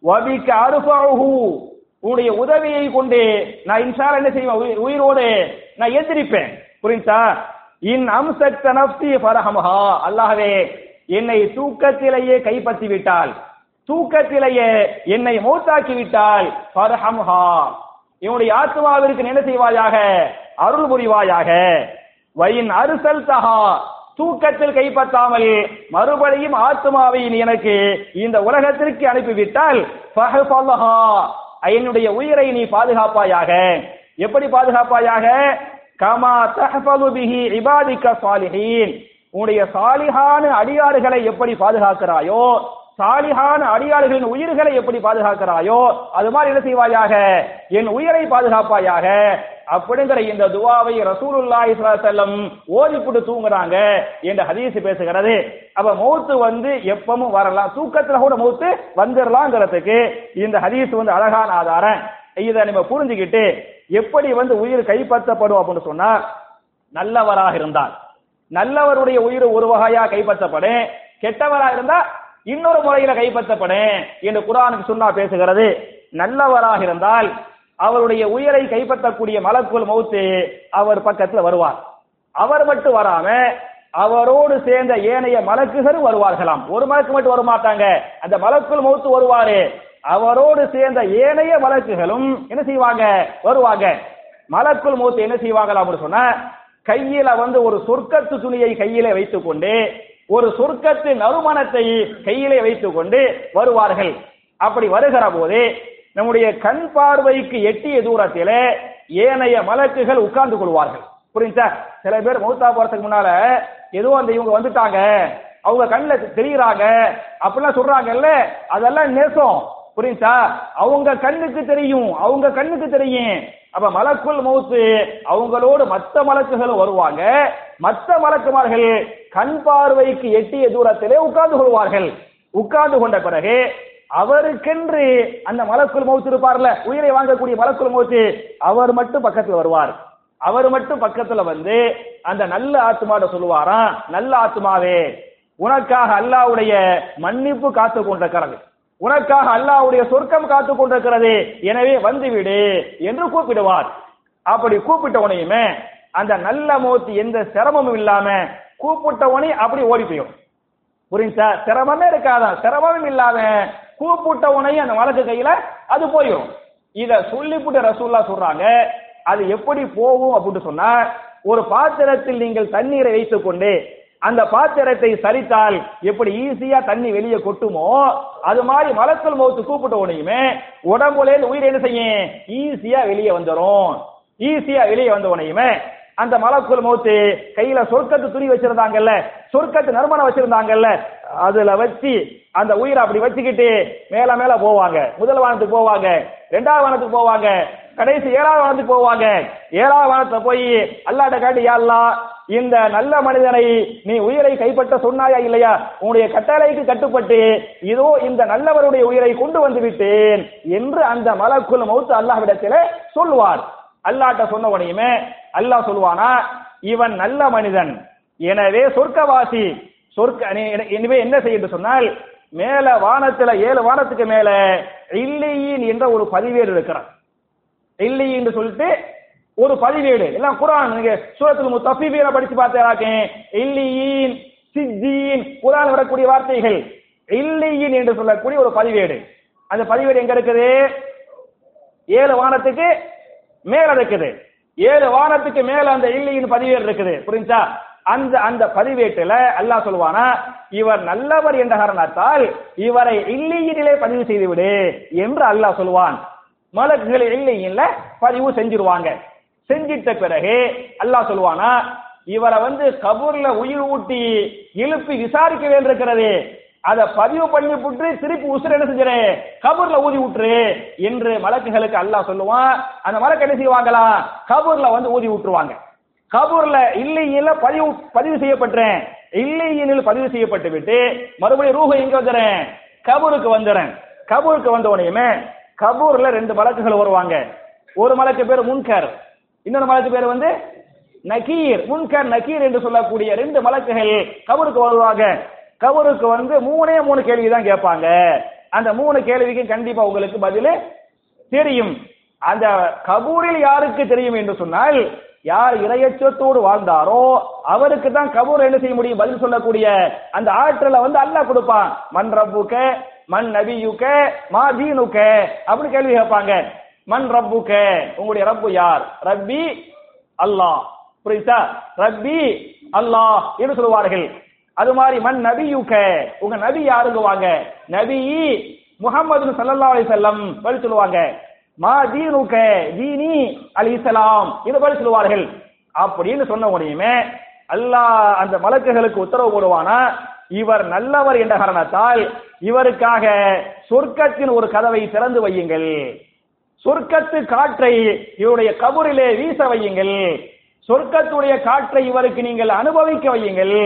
வபிக்கு அருஃபஹு உன்னுடைய உதவியை கொண்டு நான் இன்ஷால் என்ன செய்வேன்? உயிரோடு நான் எந்திரிப்பேன். புரியுதா? இன் அம்சக்த நப்சி பரஹமஹா அல்லாஹவே என்னை தூக்கத்திலேயே கைப்பற்றி விட்டால் தூக்கத்திலேயே என்னை மௌத்தாக்கி விட்டால் ஃபரஹம்ஹா. இவனுடைய ஆத்மாவிற்கு என்ன செய்வாயாக? அருள் புரிவாயாக. வயின் அருசல் தஹா தூக்கத்தில் கைப்பற்றாமல் மறுபடியும் ஆத்மாவை நீ எனக்கு இந்த உலகத்திற்கு அனுப்பிவிட்டால் என்னுடைய உயிரை நீ பாதுகாப்பாயாக. எப்படி பாதுகாப்பாயாக? கமா தஹபலு பிஹி இபாதிக்க சாலிஹீன். உன்னுடைய சாலிஹான அடியாறுகளை எப்படி பாதுகாக்கிறாயோ சாலிகான அடியாறுகளின் உயிர்களை எப்படி பாதுகாக்கிறாயோ அது மாதிரி என்ன செய்வாயாக? என் உயிரை பாதுகாப்பாயாக. அப்படிங்கிற இந்த துவாவை ரசூலுல்லாஹி செல்லம் அலைஹி வஸல்லம் ஓதிப்புட்டு தூங்குறாங்க என்ற ஹதீஸ் பேசுகிறது. அப்ப மௌத்து வந்து எப்பவும் வரலாம். தூக்கத்துல கூட மௌத்து வந்துடலாங்கிறதுக்கு இந்த ஹதீஸ் வந்து அழகான ஆதாரம். இதை நம்ம புரிஞ்சுக்கிட்டு எப்படி வந்து உயிர் கைப்பற்றப்படும் அப்படின்னு சொன்னா நல்லவராக இருந்தால் நல்லவருடைய உயிர் ஒரு வகையா கைப்பற்றப்படும். கெட்டவராக இருந்தா இன்னொரு முறையில கைப்பற்றப்படும் என்று குரானுக்கு சுண்ணா பேசுகிறது. நல்லவராக இருந்தால் அவருடைய உயிரை கைப்பற்றக்கூடிய மலக்குள் மௌத்து அவர் பக்கத்துல வருவார். அவர் மட்டும் வராம அவரோடு சேர்ந்த ஏனைய மலக்குகளும் வருவார்களாம். ஒரு மலக்கு மட்டும் வர மாட்டாங்க அந்த மலக்குள் மௌத்து வருவாரு. அவரோடு சேர்ந்த ஏனைய மலக்குகளும் என்ன செய்வாங்க? வருவாங்க. மலக்குள் மௌத்து என்ன செய்வாங்களா அப்படின்னு சொன்னா கையில வந்து ஒரு சொர்க்கத்து துணியை கையில வைத்துக் கொண்டு ஒரு சொர்க்கத்து நறுமணத்தை கையிலே வைத்துக் கொண்டு வருவார்கள். அப்படி வருகிற போது நம்முடைய கண் பார்வைக்கு எட்டிய தூரத்திலே ஏனைய மலக்குகள் உட்கார்ந்து கொள்வார்கள். புரிஞ்சா? சில பேர் மௌத்தா போறதுக்கு முன்னால ஏதோ அந்த இவங்க வந்துட்டாங்க. அவங்க கண்ணில் தெரியுறாங்க. அப்படிலாம் சொல்றாங்கல்ல? அதெல்லாம் நேசம். புரியுதா அவங்க கண்ணுக்கு தெரியும். அவங்க கண்ணுக்கு தெரியும். அப்ப மலக்குள் மௌத்து அவங்களோடு மற்ற மலக்குகளும் வருவாங்க. மற்ற மலக்குமார்கள் கண் பார்வைக்கு எட்டிய தூரத்திலே உட்கார்ந்து கொள்வார்கள். உட்கார்ந்து கொண்ட பிறகு அவருக்கென்று அந்த மலக்குள் மௌத்து இருப்பார்ல உயிரை வாங்கக்கூடிய மலக்குள் மௌத்து அவர் மட்டும் பக்கத்தில் வருவார். அவர் மட்டும் பக்கத்துல வந்து அந்த நல்ல ஆத்மாட்ட சொல்லுவாராம் நல்ல ஆத்மாவே உனக்காக அல்லாஹ்வுடைய மன்னிப்பு காத்து கொண்டிருக்கிறது. உனக்காக அல்லாவுடைய சொர்க்கம் காத்து கொண்டிருக்கிறது. எனவே வந்துவிடு என்று கூப்பிடுவார். அப்படி கூப்பிட்ட உனையுமே அந்த நல்ல மௌத்து எந்த சிரமமும் இல்லாம கூப்பிட்டவனே அப்படி ஓடி போயிடும். புரிஞ்சா சிரமமே இருக்காதான் சிரமமும் இல்லாத கூப்பிட்ட உனையும் அந்த வழக்கு கையில அது போயிடும். இத சொல்லிப்புட்டு ரசூல்லா சொல்றாங்க அது எப்படி போகும் அப்படின்னு சொன்னா ஒரு பாத்திரத்தில் நீங்கள் தண்ணீரை வைத்துக் கொண்டு அந்த பாத்திரத்தை சரித்தால் எப்படி ஈஸியா தண்ணி வெளியே கொட்டுமோ அது மாதிரி மலக்கல் மௌத்து கூப்பிட்ட உடனேயுமே உடம்புல உயிர் என்ன செய்யும்? ஈஸியா வெளியே வந்துடும் ஈஸியா வெளியே வந்த உடனேயுமே அந்த மலக்குள் மௌத்து கையில சொர்க்கத்து துணி வச்சிருந்தாங்கல்ல சொர்க்கத்து நறுமணம் வச்சிருந்தாங்கல்ல அதுல வச்சு அந்த உயிரை அப்படி வச்சுக்கிட்டு மேல மேல போவாங்க. முதல் வானத்துக்கு போவாங்க ரெண்டாவது வானத்துக்கு போவாங்க கடைசி ஏழாவது வானத்துக்கு போவாங்க. ஏழாவது வானத்துல போய் அல்லாட்ட காட்டி யாழ்லா அல்லாஹ் இந்த நல்ல மனிதனை நீ உயிரை கைப்பற்ற சொன்னாயா இல்லையா? உன்னுடைய கட்டளைக்கு கட்டுப்பட்டு இதோ இந்த நல்லவருடைய உயிரை கொண்டு வந்து விட்டேன் என்று அந்த மலக்குள் மௌத்து அல்லாஹ்விடத்திலே சொல்வார் அல்லாட்ட சொன்ன உடனேயுமே அல்லாஹ் சொல்லுவானா இவன் நல்ல மனிதன். எனவே சொர்க்கவாசி சொர்க்க எனவே என்ன செய்ய சொன்னால் மேல வானத்துல ஏழு வானத்துக்கு மேல இல்லையின் என்ற ஒரு பதிவேடு இருக்கிறான். இல்லை என்று சொல்லிட்டு ஒரு பதிவேடு. எல்லாம் குரான். நீங்க சூரத்தில் முத்தஃபீபீன படிச்சு பார்த்தேன் இல்லியின் சிஜியின் குரான் வரக்கூடிய வார்த்தைகள். இல்லியின் என்று சொல்லக்கூடிய ஒரு பதிவேடு. அந்த பதிவேடு எங்க இருக்குது? ஏழு வானத்துக்கு மேல இருக்குது. ஏழு வானத்துக்கு மேல அந்த இல்லியின் பதிவேடு இருக்குது. புரிஞ்சா? அந்த அந்த பதிவேட்டுல அல்லாஹ் சொல்லுவானா இவர் நல்லவர் என்ற காரணத்தால் இவரை இல்லியினிலே பதிவு செய்து விடு என்று அல்லாஹ் சொல்லுவான் மலக்குகள் இல்லையில பதிவு செஞ்சிருவாங்க. செஞ்சிட்ட பிறகு அல்லாஹ் சொல்லுவானா இவரை வந்து கபூர்ல உயிர் ஊட்டி இழுப்பி விசாரிக்க வேண்டியிருக்கிறது. அதை பதிவு பண்ணி விட்டு திருப்பி உசுர என்ன செஞ்சிரு? கபூர்ல ஊதி விட்டுரு என்று மலக்குகளுக்கு அல்லாஹ் சொல்லுவான். அந்த மலக்கு என்ன செய்வாங்களா? கபூர்ல வந்து ஊதி விட்டுருவாங்க. கபூர்ல இல்லையில பதிவு பதிவு செய்யப்பட்டேன் இல்லையினில் பதிவு செய்யப்பட்டு விட்டு மறுபடியும் ரூஹ எங்க வந்துறேன்? கபூருக்கு வந்துறேன். கபூருக்கு வந்த உடனேயுமே கபூர்ல ரெண்டு மலக்குகள் வருவாங்க. ஒரு மலக்கு பேர் முன்கர் இன்னொரு மலக்கு பேர் வந்து நக்கீர் முன்கர் நக்கீர் என்று சொல்லக்கூடிய ரெண்டு மலக்குகள் கபூருக்கு வருவாங்க. கவருக்கு வந்து மூணே மூணு கேள்வி தான் கேட்பாங்க. அந்த மூணு கேள்விக்கும் கண்டிப்பா உங்களுக்கு பதில் தெரியும். அந்த கபூரில் யாருக்கு தெரியும் என்று சொன்னால் யார் இரையச்சத்தோடு வாழ்ந்தாரோ அவருக்கு தான் கபூர் என்ன செய்ய முடியும்? பதில் சொல்லக்கூடிய அந்த ஆற்றலை வந்து அல்லாஹ் கொடுப்பான். மண் ரப்புக்க மண் நபியுக்க மா தீனுக்க அப்படின்னு கேள்வி கேட்பாங்க. மண் ரப்புக்க உங்களுடைய ரப்பு யார்? ரப்பி அல்லாஹ். புரியுதா? ரப்பி அல்லாஹ் என்று சொல்லுவார்கள். அது மாதிரி மண் நபியுக்க உங்க நபி யாருங்குவாங்க நபி முகமது சல்லல்லாஹு அலி செல்லம் பதில் சொல்லுவாங்க. மா தீனுக தீனி அலி இஸ்லாம் இது பதில் சொல்லுவார்கள். அப்படின்னு சொன்ன உடனே அல்லாஹ் அந்த மலக்குகளுக்கு உத்தரவு போடுவானா? இவர் நல்லவர் என்ற காரணத்தால் இவருக்காக சொர்க்கத்தின் ஒரு கதவை திறந்து வையுங்கள். சொர்க்கத்து காற்றை இவருடைய கபூரிலே வீச வையுங்கள். சொர்க்கத்துடைய காற்றை இவருக்கு நீங்கள் அனுபவிக்க வையுங்கள்.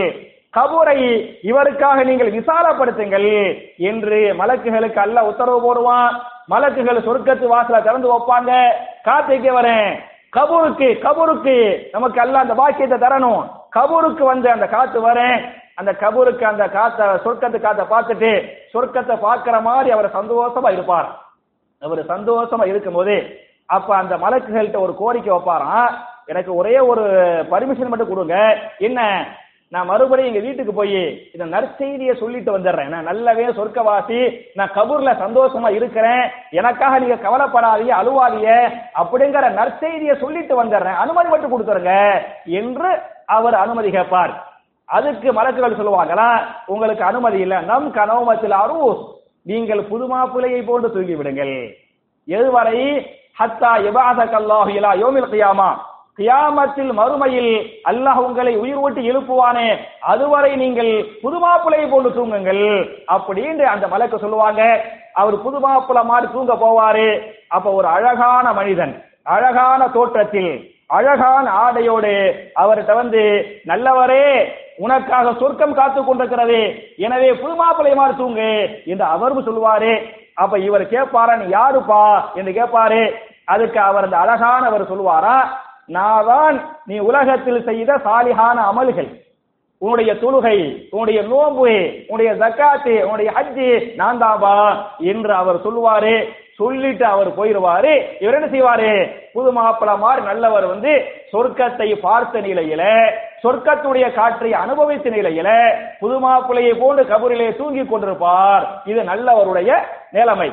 கபூரை இவருக்காக நீங்கள் விசாலப்படுத்துங்கள் என்று மலக்குகளுக்கு அல்ல உத்தரவு போடுவான். மலக்குகள் சொர்க்கத்து வாசல திறந்து வைப்பாங்க. காத்திக்க வரேன். கபூருக்கு கபூருக்கு நமக்கு அல்ல அந்த பாக்கியத்தை தரணும். கபூருக்கு வந்து அந்த காத்து வரேன். அந்த கபூருக்கு அந்த காத்த சொர்க்கத்து காத்த பார்த்துட்டு சொர்க்கத்தை பார்க்கிற மாதிரி அவர் சந்தோஷமா இருப்பார். அவர் சந்தோஷமா இருக்கும்போது அப்ப அந்த மலக்குகள்கிட்ட ஒரு கோரிக்கை வைப்பாராம். எனக்கு ஒரே ஒரு பர்மிஷன் மட்டும் கொடுங்க. என்ன? நான் மறுபடியும் எங்க வீட்டுக்கு போய் இந்த நற்செய்தியை சொல்லிட்டு வந்துடுறேன். நான் நல்லவே சொர்க்கவாசி நான் கபூர்ல சந்தோஷமா இருக்கிறேன். எனக்காக நீங்க கவலைப்படாதீங்க அழுவாதீங்க அப்படிங்கிற நற்செய்தியை சொல்லிட்டு வந்துடுறேன். அனுமதி மட்டும் கொடுத்துருங்க என்று அவர் அனுமதி கேட்பார். அதுக்கு மலக்குகள் சொல்லுவாங்களா உங்களுக்கு அனுமதி இல்லை. நம் கனவுமத்தில் அரூஸ். நீங்கள் புது மாப்பிள்ளையை போன்று தூங்கி விடுங்கள் எதுவரை? ஹத்தா இபாதக் கல்லாஹிலா யோமில் கையாமா. கியாமத்தில் மறுமையில் அல்லாஹ் உங்களை உயிர் ஓட்டி எழுப்புவானே. அதுவரை நீங்கள் புதுமாப்பிள்ளையை போன்று தூங்குங்கள். அப்படின்னு அந்த மலைக்கு சொல்லுவாங்க. அவர் புது மாதிரி தூங்க போவாரு. அப்ப ஒரு அழகான மனிதன் அழகான தோற்றத்தில் அழகான ஆடையோடு அவர்கிட்ட வந்து நல்லவரே உனக்காக சொர்க்கம் காத்து கொண்டிருக்கிறது. எனவே புதுமாப்பிள்ளை மாதிரி தூங்கு என்று அவரும் சொல்லுவாரு. அப்ப இவர் கேட்பாரன் யாருப்பா? என்று கேட்பாரு அதுக்கு அவர் அந்த அழகானவர் சொல்லுவாரா? நான் தான் நீ உலகத்தில் செய்த சாலிகான அமல்கள். உன்னுடைய தொழுகை உன்னுடைய நோம்பு உன்னுடைய ஜக்காத்து உன்னுடைய ஹஜ்ஜி நான் தாபா என்று அவர் சொல்லுவாரு சொல்லிட்டு அவர் போயிருவாரு. இவர் என்ன செய்வாரு? புது மாப்பிள்ள மாதிரி நல்லவர் வந்து சொர்க்கத்தை பார்த்த நிலையில சொர்க்கத்துடைய காற்றை அனுபவித்த நிலையில புதுமாப்பிள்ளையை போன்று கபூரிலே தூங்கி கொண்டிருப்பார். இது நல்லவருடைய நிலைமை.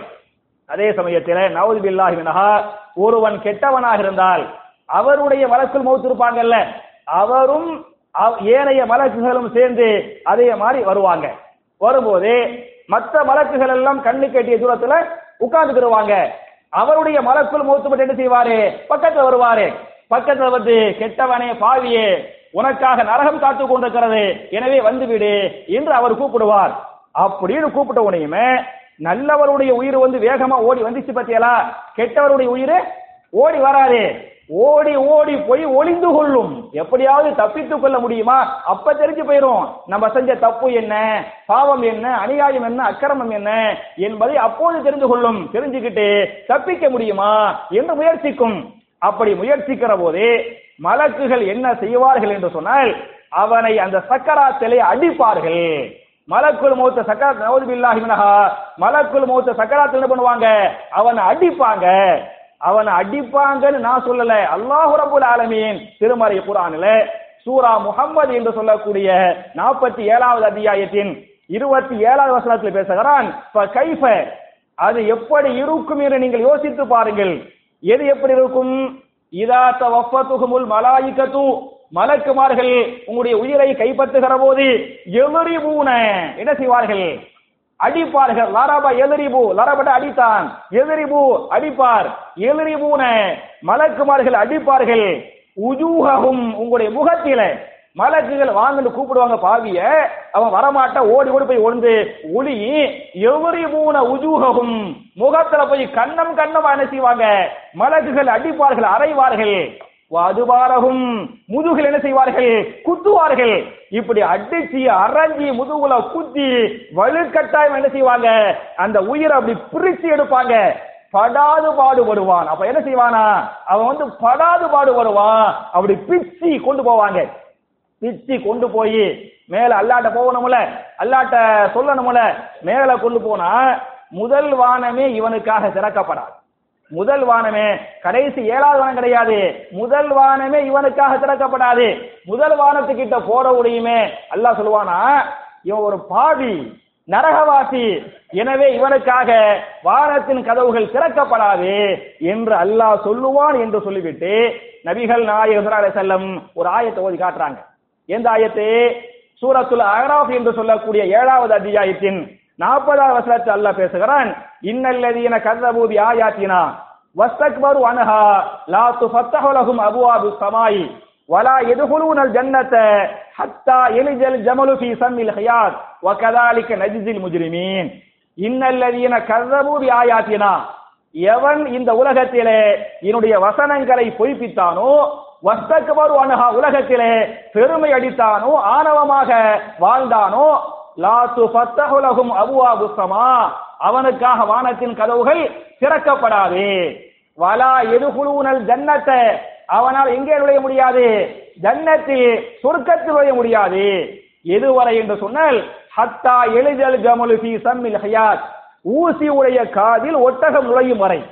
அதே சமயத்தில் நவது பில்லாஹினஹா ஒருவன் கெட்டவனாக இருந்தால் அவருடைய வழக்கில் மௌத்து இருப்பாங்கல்ல அவரும் ஏனைய மலக்குகளும் சேர்ந்து அதே மாதிரி வருவாங்க. வரும்போது மற்ற மலக்குகள் எல்லாம் கண்ணு கட்டிய தூரத்துல உட்கார்ந்துக்கிடுவாங்க அவருடைய மலக்குள் மூத்துப்பட்டு என்ன செய்வாரு? பக்கத்துல வருவாரு. பக்கத்துல வந்து கெட்டவனே பாவியே உனக்காக நரகம் காத்து கொண்டிருக்கிறது. எனவே வந்து விடு என்று அவர் கூப்பிடுவார். அப்படின்னு கூப்பிட்ட உடனேயுமே நல்லவருடைய உயிர் வந்து வேகமா ஓடி வந்துச்சு பத்தியலா? கெட்டவருடைய உயிர் ஓடி வராது. ஓடி ஓடி போய் ஒளிந்து கொள்ளும். எப்படியாவது தப்பித்துக் கொள்ள முடியுமா? அப்ப தெரிஞ்சு போயிரும். நம்ம செஞ்ச தப்பு என்ன? பாவம் என்ன? அநியாயம் என்ன? அக்கிரமம் என்ன? என்பதை அப்போது தெரிந்து கொள்ளும். தெரிஞ்சுக்கிட்டு தப்பிக்க முடியுமா? என்று முயற்சிக்கும். அப்படி முயற்சிக்கிற போது மலக்குகள் என்ன செய்வார்கள் என்று சொன்னால் அவனை அந்த சக்கராத்திலே அடிப்பார்கள். மலக்குள் மூத்த சக்கராத் நவது மலக்குள் மூத்த சக்கராத்தில் என்ன பண்ணுவாங்க? அவனை அடிப்பாங்க. அவனை அடிப்பாங்கன்னு நான் சொல்லல. அல்லாஹு ரபுல் ஆலமீன் திருமறை குரானில சூரா முஹம்மது என்று சொல்லக்கூடிய நாற்பத்தி ஏழாவது அத்தியாயத்தின் இருபத்தி ஏழாவது வசனத்தில் பேசுகிறான் கைஃப அது எப்படி இருக்கும் என்று நீங்கள் யோசித்து பாருங்கள். எது எப்படி இருக்கும்? இதா தவஃபத்துஹுமுல் மலாயிகத்து மலக்குமார்கள் உங்களுடைய உயிரை கைப்பற்றுகிற போது எவரி என்ன செய்வார்கள்? அடிப்பார்கள். லாராபா எதிரிபு லாராபட்ட அடித்தான். எதிரிபு அடிப்பார். எதிரிபூன மலக்குமார்கள் அடிப்பார்கள். உஜூகவும் உங்களுடைய முகத்தில. மலக்குகள் வாங்கன்னு கூப்பிடுவாங்க பாவிய. அவன் வரமாட்ட ஓடி ஓடி போய் ஒழுந்து ஒளி. எவரி மூன உஜூகவும் முகத்துல போய் கண்ணம் கண்ணம் என்ன செய்வாங்க மலக்குகள் அடிப்பார்கள் அறைவார்கள். அதுபாரகும் முதுகில் என்ன செய்வார்கள்? குத்துவார்கள். இப்படி அடிச்சு அரைஞ்சி முதுகுல குத்தி வலுக்கட்டாயம் என்ன செய்வாங்க? அந்த உயிரை அப்படி பிரிச்சு எடுப்பாங்க. படாது பாடுபடுவான் அப்ப என்ன செய்வானா? அவன் வந்து படாது பாடுபடுவான் அப்படி பிச்சு கொண்டு போவாங்க. பிச்சு கொண்டு போய் மேல அல்லாட்ட போகணும்ல? அல்லாட்ட சொல்லணும்ல? மேல கொண்டு போனா முதல் வானமே இவனுக்காக திறக்கப்படாது. முதல் வானமே. கடைசி ஏழாவது வானம் கிடையாது. முதல் வானமே இவனுக்காக திறக்கப்படாது. முதல் வானத்துக்கிட்ட போற உடையுமே அல்லாஹ் சொல்லுவானா இவன் ஒரு பாவி நரகவாசி. எனவே இவனுக்காக வானத்தின் கதவுகள் திறக்கப்படாது என்று அல்லாஹ் சொல்லுவான் என்று சொல்லிவிட்டு நபிகள் நாயகர் செல்லம் ஒரு ஆயத்தை ஓதி காட்டுறாங்க. எந்த ஆயத்து? சூரத்துல அகராஃப் என்று சொல்லக்கூடிய ஏழாவது அத்தியாயத்தின் நாற்பதாவது வசனத்தை அல்லாஹ் பேசுகிறான். இன்னல்லதீன கர்தபூதி ஆயாத்தினா வஸ்தக்பரு அனஹா லா துஃபத்தஹு அபுவாபு சமாய் வலா يدخلون الجنة حتى يلج الجمل في சம்மில் ஹயாத் وكذلك نجزي المجرمين إن الذين كذبوا بآياتنا எவன் இந்த உலகத்திலே என்னுடைய வசனங்களை பொய்ப்பித்தானோ வஸ்தக்பரு அனஹா உலகத்திலே பெருமை அடித்தானோ ஆணவமாக வாழ்ந்தானோ லா பத்தகுலகும் லஹும் அவனுக்காக வானத்தின் கதவுகள் திறக்கப்படாது. வலா எதுகுழுவுனல் ஜன்னத்தை. அவனால் எங்கே நுழைய முடியாது? ஜன்னத்தில் சொர்க்கத்தில் நுழைய முடியாது. எதுவரை என்று சொன்னால் ஹத்தா எளிதல் ஜமுலு ஃபி சம்மில் ஹயாத். ஊசி உடைய காதில் ஒட்டகம் நுழையும் வரை.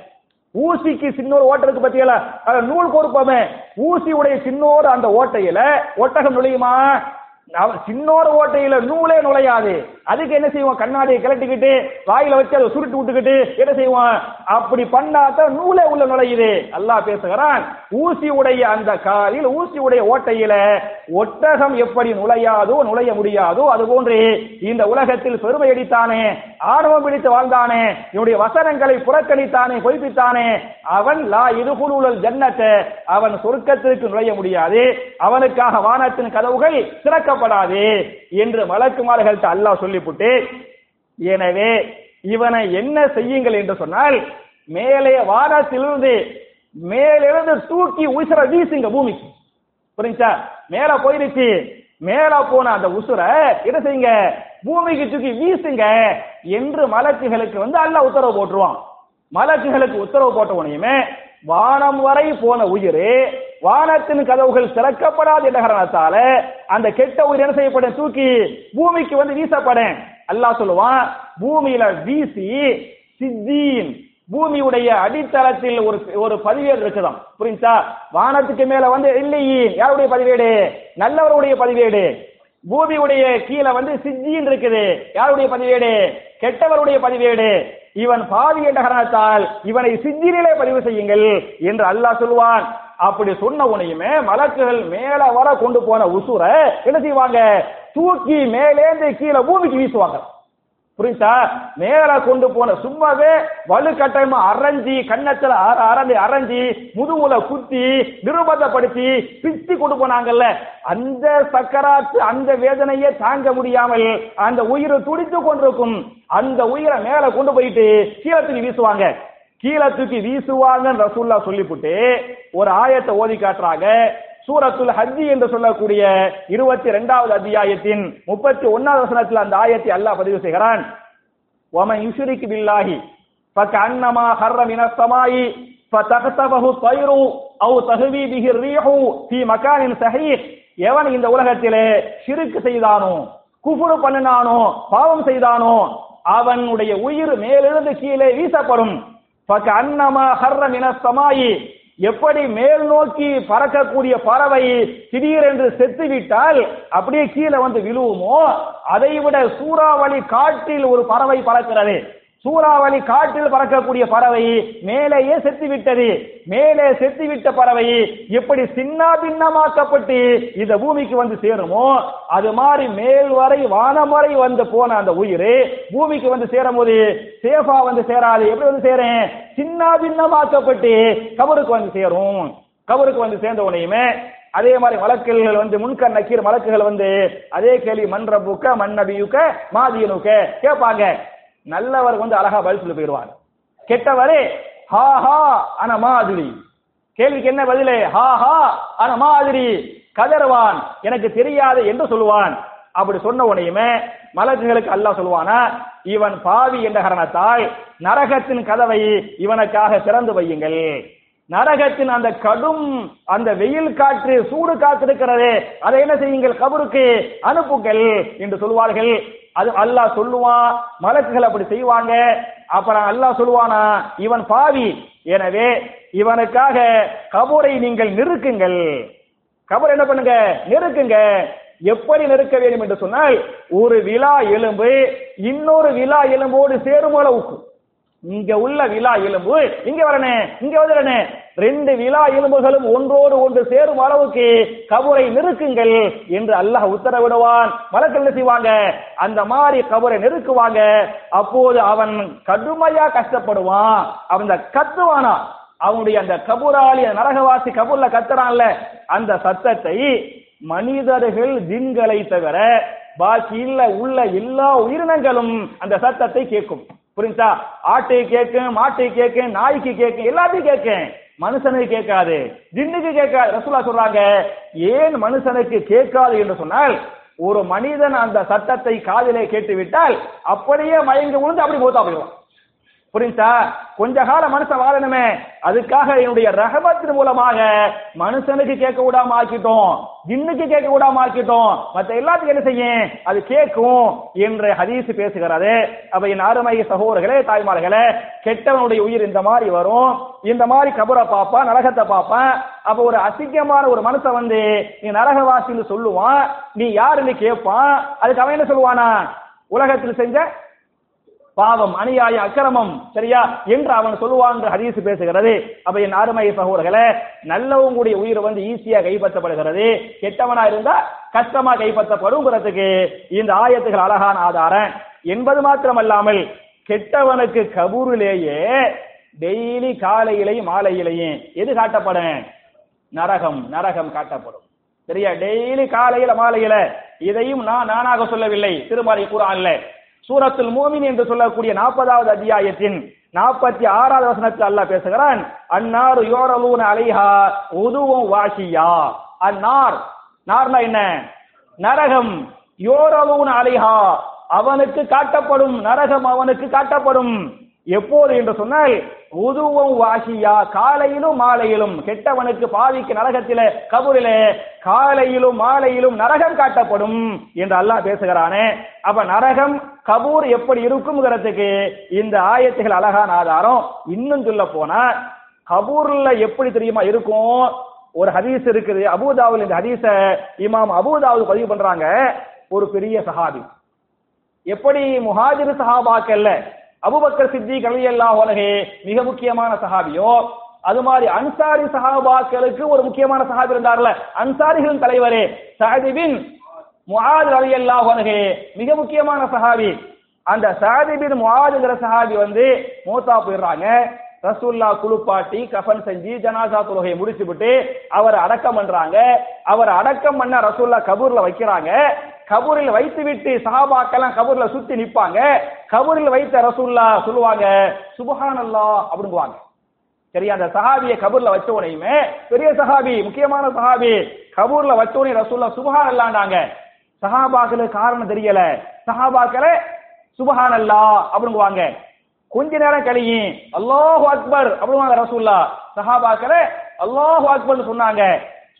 ஊசிக்கு சின்னோர் ஓட்டை இருக்கு பத்தியல நூல் கொடுப்போமே. ஊசி உடைய சின்னோர் அந்த ஓட்டையில ஒட்டகம் நுழையுமா? சின்னோர் ஓட்டையில நூலே நுழையாது. அதுக்கு என்ன செய்வோம் கண்ணாடியை கிளட்டிக்கிட்டு வாயில வச்சு அதை சுருட்டு விட்டுக்கிட்டு என்ன செய்வோம் அப்படி பண்ணாதான் நூலே உள்ள நுழையுது. அல்லாஹ் பேசுகிறான் ஊசி உடைய அந்த காலில் ஊசி உடைய ஓட்டையில ஒட்டகம் எப்படி நுழையாதோ நுழைய முடியாதோ அது போன்று இந்த உலகத்தில் பெருமை அடித்தானே ஆணவம் பிடித்து வாழ்ந்தானே என்னுடைய வசனங்களை புறக்கணித்தானே பொய்ப்பித்தானே அவன் லா இதுகுலூழல் ஜன்னத்தை அவன் சொர்க்கத்திற்கு நுழைய முடியாது அவனுக்காக வானத்தின் கதவுகள் திறக்கப்படாது என்று மலக்குமார்கள்ட்ட அல்லாஹ் சொல்லிவிட்டு எனவே இவனை என்ன செய்யுங்கள்? என்று சொன்னால் மேலே வானத்திலிருந்து மேலிருந்து தூக்கி உசுர வீசுங்க பூமிக்கு. புரிஞ்சா? மேல போயிருச்சு. மேல போன அந்த உசுர என்ன செய்யுங்க? பூமிக்கு தூக்கி வீசுங்க என்று மலக்குகளுக்கு வந்து அல்ல உத்தரவு போட்டுருவான். மலக்குகளுக்கு உத்தரவு போட்ட உடனேயுமே வானம் வரை போன உயிர் வானத்தின் கதவுகள் திறக்கப்படாது என்ற காரணத்தால அந்த கெட்ட உயிர் என்ன செய்யப்படும்? தூக்கி பூமிக்கு வந்து வீசப்படும். அல்லாஹ் சொல்லுவான் பூமியில வீசி சித்தீன். பூமியுடைய அடித்தளத்தில் ஒரு ஒரு பதிவேடு இருக்குதாம். புரிஞ்சா? வானத்துக்கு மேல வந்து இல்லையே யாருடைய பதிவேடு? நல்லவருடைய பதிவேடு. பூமியுடைய கீழே வந்து சிஜின் இருக்குது. யாருடைய பதிவேடு? கெட்டவருடைய பதிவேடு. இவன் பாவி என்ற காரணத்தால் இவனை சித்தினிலே பதிவு செய்யுங்கள் என்று அல்லாஹ் சொல்வான் அப்படி சொன்ன உனையுமே மலக்குகள் மேல வர கொண்டு போன உசுர என்ன செய்வாங்க? தூக்கி மேலேந்து கீழே பூமிக்கு வீசுவாங்க. புரியுதா? மேல கொண்டு போன சும்மாவே வலுக்கட்டமா அரைஞ்சி கண்ணத்துல அர- அரைஞ்சி அரைஞ்சி முதுகுல குத்தி நிருபந்தப்படுத்தி பிச்சு கொண்டு போனாங்கல்ல. அந்த சக்கராத்து அந்த வேதனையே தாங்க முடியாமல் அந்த உயிரை துடித்து கொண்டிருக்கும். அந்த உயிரை மேல கொண்டு போயிட்டு கீழே வீசுவாங்க. கீழே தூக்கி வீசுவாங்கன்னு ரசூல்லா சொல்லிவிட்டு ஒரு ஆயத்தை ஓதி காட்டுறாங்க சூரத்துல் ஹஜ்ஜி என்று சொல்லக்கூடிய இருபத்தி ரெண்டாவது அத்தியாயத்தின் முப்பத்தி ஒன்னாவது வசனத்தில் அந்த ஆயத்தை அல்லாஹ் பதிவு செய்கிறான் ومن يشرك بالله فكأنما خر من السماء فتخطفه الطير أو تهوي به الريح في مكان صحيح எவன் இந்த உலகத்திலே ஷிருக்கு செய்தானோ குஃபுரு பண்ணினானோ பாவம் செய்தானோ அவனுடைய உயிர் மேலிருந்து கீழே வீசப்படும் அன்னமா ஹர்ர மினஸ்தமாயி எப்படி மேல் நோக்கி பறக்கக்கூடிய பறவை திடீரென்று செத்து விட்டால் அப்படியே கீழே வந்து விழுவுமோ? அதை விட சூறாவளி காட்டில் ஒரு பறவை பறக்கிறது. சூறாவளி காட்டில் பறக்கக்கூடிய பறவை மேலேயே செத்து விட்டது மேலே செத்து விட்ட பறவை எப்படி சின்ன பின்னமாக்கப்பட்டு இந்த பூமிக்கு வந்து சேருமோ அது மாதிரி மேல் வரை வானம் வரை வந்து போன அந்த உயிர் பூமிக்கு வந்து சேரும் போது சேஃபா வந்து சேராது. எப்படி வந்து சேரேன்? சின்ன பின்னமாக்கப்பட்டு கபருக்கு வந்து சேரும். கபருக்கு வந்து சேர்ந்த உடனேயுமே அதே மாதிரி வழக்குகள் வந்து முன்கண் நக்கீர் வழக்குகள் வந்து அதே கேள்வி மன்றபுக்க மன்னபியுக்க மாதியனுக்க கேட்பாங்க. நல்லவர் வந்து அழகா பதில் சொல்லி போயிடுவார். கெட்டவரே ஹா ஹா அன மாதிரி. கேள்விக்கு என்ன பதிலே? ஹா ஹா அன மாதிரி. கதறுவான் எனக்கு தெரியாது என்று சொல்லுவான். அப்படி சொன்ன உடனேயுமே மலக்குகளுக்கு அல்லாஹ் சொல்லுவானா இவன் பாவி என்ற காரணத்தால் நரகத்தின் கதவை இவனுக்காக திறந்து வையுங்கள். நரகத்தின் அந்த கடும் அந்த வெயில் காற்று சூடு காற்று அதை என்ன செய்யுங்கள்? கபருக்கு அனுப்புங்கள் என்று சொல்வார்கள் அது அல்லாஹ் சொல்லுவான் மலக்குகள் அப்படி செய்வாங்க. அப்புறம் அல்லாஹ் சொல்லுவானா இவன் பாவி. எனவே இவனுக்காக கபூரை நீங்கள் நிறுக்குங்கள் கபர் என்ன பண்ணுங்க? நெருக்குங்க. எப்படி நெருக்க வேண்டும் என்று சொன்னால் ஒரு விழா எலும்பு இன்னொரு விழா எலும்போடு சேரும் அளவுக்கு. இங்க உள்ள விழா எலும்பு இங்க வரணும் இங்க வந்துடணும் ரெண்டு விழா எலும்புகளும் ஒன்றோடு ஒன்று சேரும் அளவுக்கு கபரை நெருக்குங்கள் என்று அல்லாஹ் உத்தரவிடுவான். வழக்கில் என்ன செய்வாங்க? அந்த மாதிரி கபரை நெருக்குவாங்க. அப்போது அவன் கடுமையா கஷ்டப்படுவான். அவன் கத்துவானா? அவனுடைய அந்த கபூராளி நரகவாசி கபூர்ல கத்துறான்ல. அந்த சத்தத்தை மனிதர்கள் ஜின்களை தவிர பாக்கி இல்ல உள்ள எல்லா உயிரினங்களும் அந்த சத்தத்தை கேட்கும். புரிஞ்சா ஆட்டை கேட்கும் மாட்டை கேட்கும் நாய்க்கு கேட்கும் எல்லாத்தையும் கேட்கும் மனுஷனுக்கு கேட்காது. ஜின்னுக்கு கேட்காது. ரசூலா சொல்றாங்க ஏன் மனுஷனுக்கு கேட்காது என்று சொன்னால் ஒரு மனிதன் அந்த சட்டத்தை காதிலே கேட்டு விட்டால் அப்படியே மயங்கி விழுந்து அப்படி போத்தா போயிடுவான். புரிஞ்சா? கொஞ்ச கால மனுஷன் வாழணுமே. அதுக்காக என்னுடைய ரகபத்தின் மூலமாக மனுஷனுக்கு கேட்க விடாம ஆக்கிட்டோம். ஜின்னுக்கு கேட்க விடாம ஆக்கிட்டோம். மத்த எல்லாத்துக்கும் என்ன செய்யும்? அது கேட்கும் என்று ஹதீஸ் பேசுகிறது. அப்ப என் அருமை சகோதரர்களே தாய்மார்களே கெட்டவனுடைய உயிர் இந்த மாதிரி வரும். இந்த மாதிரி கபரை பார்ப்பான் நரகத்தை பார்ப்பான். அப்ப ஒரு அசிங்கமான ஒரு மனுஷன் வந்து நீ நரகவாசின்னு சொல்லுவான். நீ யாருன்னு கேட்பான்? அதுக்கு அவன் என்ன சொல்லுவானா? உலகத்தில் செஞ்ச பாவம் அநியாய அக்கிரமம் சரியா? என்று அவன் சொல்லுவான் என்று ஹதீஸ் பேசுகிறது. அப்ப என் அருமை சகோதரர்களே கூடிய உயிர் வந்து ஈஸியா கைப்பற்றப்படுகிறது. கெட்டவனா இருந்தா கஷ்டமா கைப்பற்றப்படுங்கிறதுக்கு இந்த ஆயத்துகள் அழகான ஆதாரம். என்பது மாத்திரமல்லாமல் கெட்டவனுக்கு கபூரிலேயே டெய்லி காலையிலையும் மாலையிலையும் எது காட்டப்படும்? நரகம் நரகம் காட்டப்படும். சரியா? டெய்லி காலையில மாலையில இதையும் நான் நானாக சொல்லவில்லை. திருமறை குரான்ல. சூரத்துல் மோமின் என்று சொல்லக்கூடிய நாற்பதாவது அத்தியாயத்தின் நாற்பத்தி ஆறாவது வசனத்தில் அல்லாஹ் பேசுகிறான் அன்னார் யோரலூன் அலைஹா உதுவும் வாஷியா. அந்நார் நார்னா என்ன? நரகம். யோரலூன் அலைஹா அவனுக்கு காட்டப்படும் நரகம் அவனுக்கு காட்டப்படும். எப்போது என்று சொன்னால் உதுவும் வாஷியா காலையிலும் மாலையிலும். கெட்டவனுக்கு பாவிக்கு நரகத்தில கபூரில காலையிலும் மாலையிலும் நரகம் காட்டப்படும் என்று அல்லாஹ் பேசுகிறானே. அப்ப நரகம் கபூர் எப்படி இருக்கும்ங்கிறதுக்கு இந்த ஆயத்துகள் அழகான ஆதாரம். இன்னும் சொல்ல போனா கபூர்ல எப்படி தெரியுமா இருக்கும்? ஒரு ஹதீஸ் இருக்குது. அபூதாவில் இந்த ஹதீஸ இமாம் அபூதாவில் பதிவு பண்றாங்க. ஒரு பெரிய சஹாபி. எப்படி முஹாஜிர் சஹாபாக்கல்ல அபுபக்கர் சித்திக் ரலியல்லாஹு உலகே மிக முக்கியமான சஹாபியோ. அது மாதிரி அன்சாரி சஹாபாக்களுக்கு ஒரு முக்கியமான சஹாபி இருந்தார்ல. அன்சாரிகளின் தலைவரே சஅத் முஹாஜ் அலி ரலியல்லாஹு உலகே மிக முக்கியமான சஹாபி. அந்த சஅத் பின் சஹாபி வந்து மூத்தா போயிடுறாங்க. ரசூல்லா குளிப்பாட்டி கஃன் செஞ்சு ஜனாசா தொழுகையை முடிச்சுவிட்டு அவரை அடக்கம் பண்றாங்க. அவரை அடக்கம் பண்ண ரசூல்லா கபூர்ல வைக்கிறாங்க. கபூரில் வைத்து விட்டு சஹாபாக்கெல்லாம் கபூர்ல சுத்தி நிப்பாங்க கபூரில் வைத்த ரசூல்லா சொல்லுவாங்க சுபஹானல்லா அப்படிங்குவாங்க. சரியா? அந்த சஹாபியை கபூர்ல வச்ச உடனேயுமே பெரிய சஹாபி முக்கியமான சஹாபி கபூர்ல வச்ச உடனே ரசூல்லா சுபஹான் அல்லாண்டாங்க சஹாபாக்களுக்கு காரணம் தெரியல. சஹாபாக்கள சுபஹான் அல்லா அப்படிங்குவாங்க. கொஞ்ச நேரம் கழியும் அல்லாஹு அக்பர் அப்படிவாங்க ரசூல்லா சஹாபாக்கள அல்லாஹு அக்பர்னு சொன்னாங்க.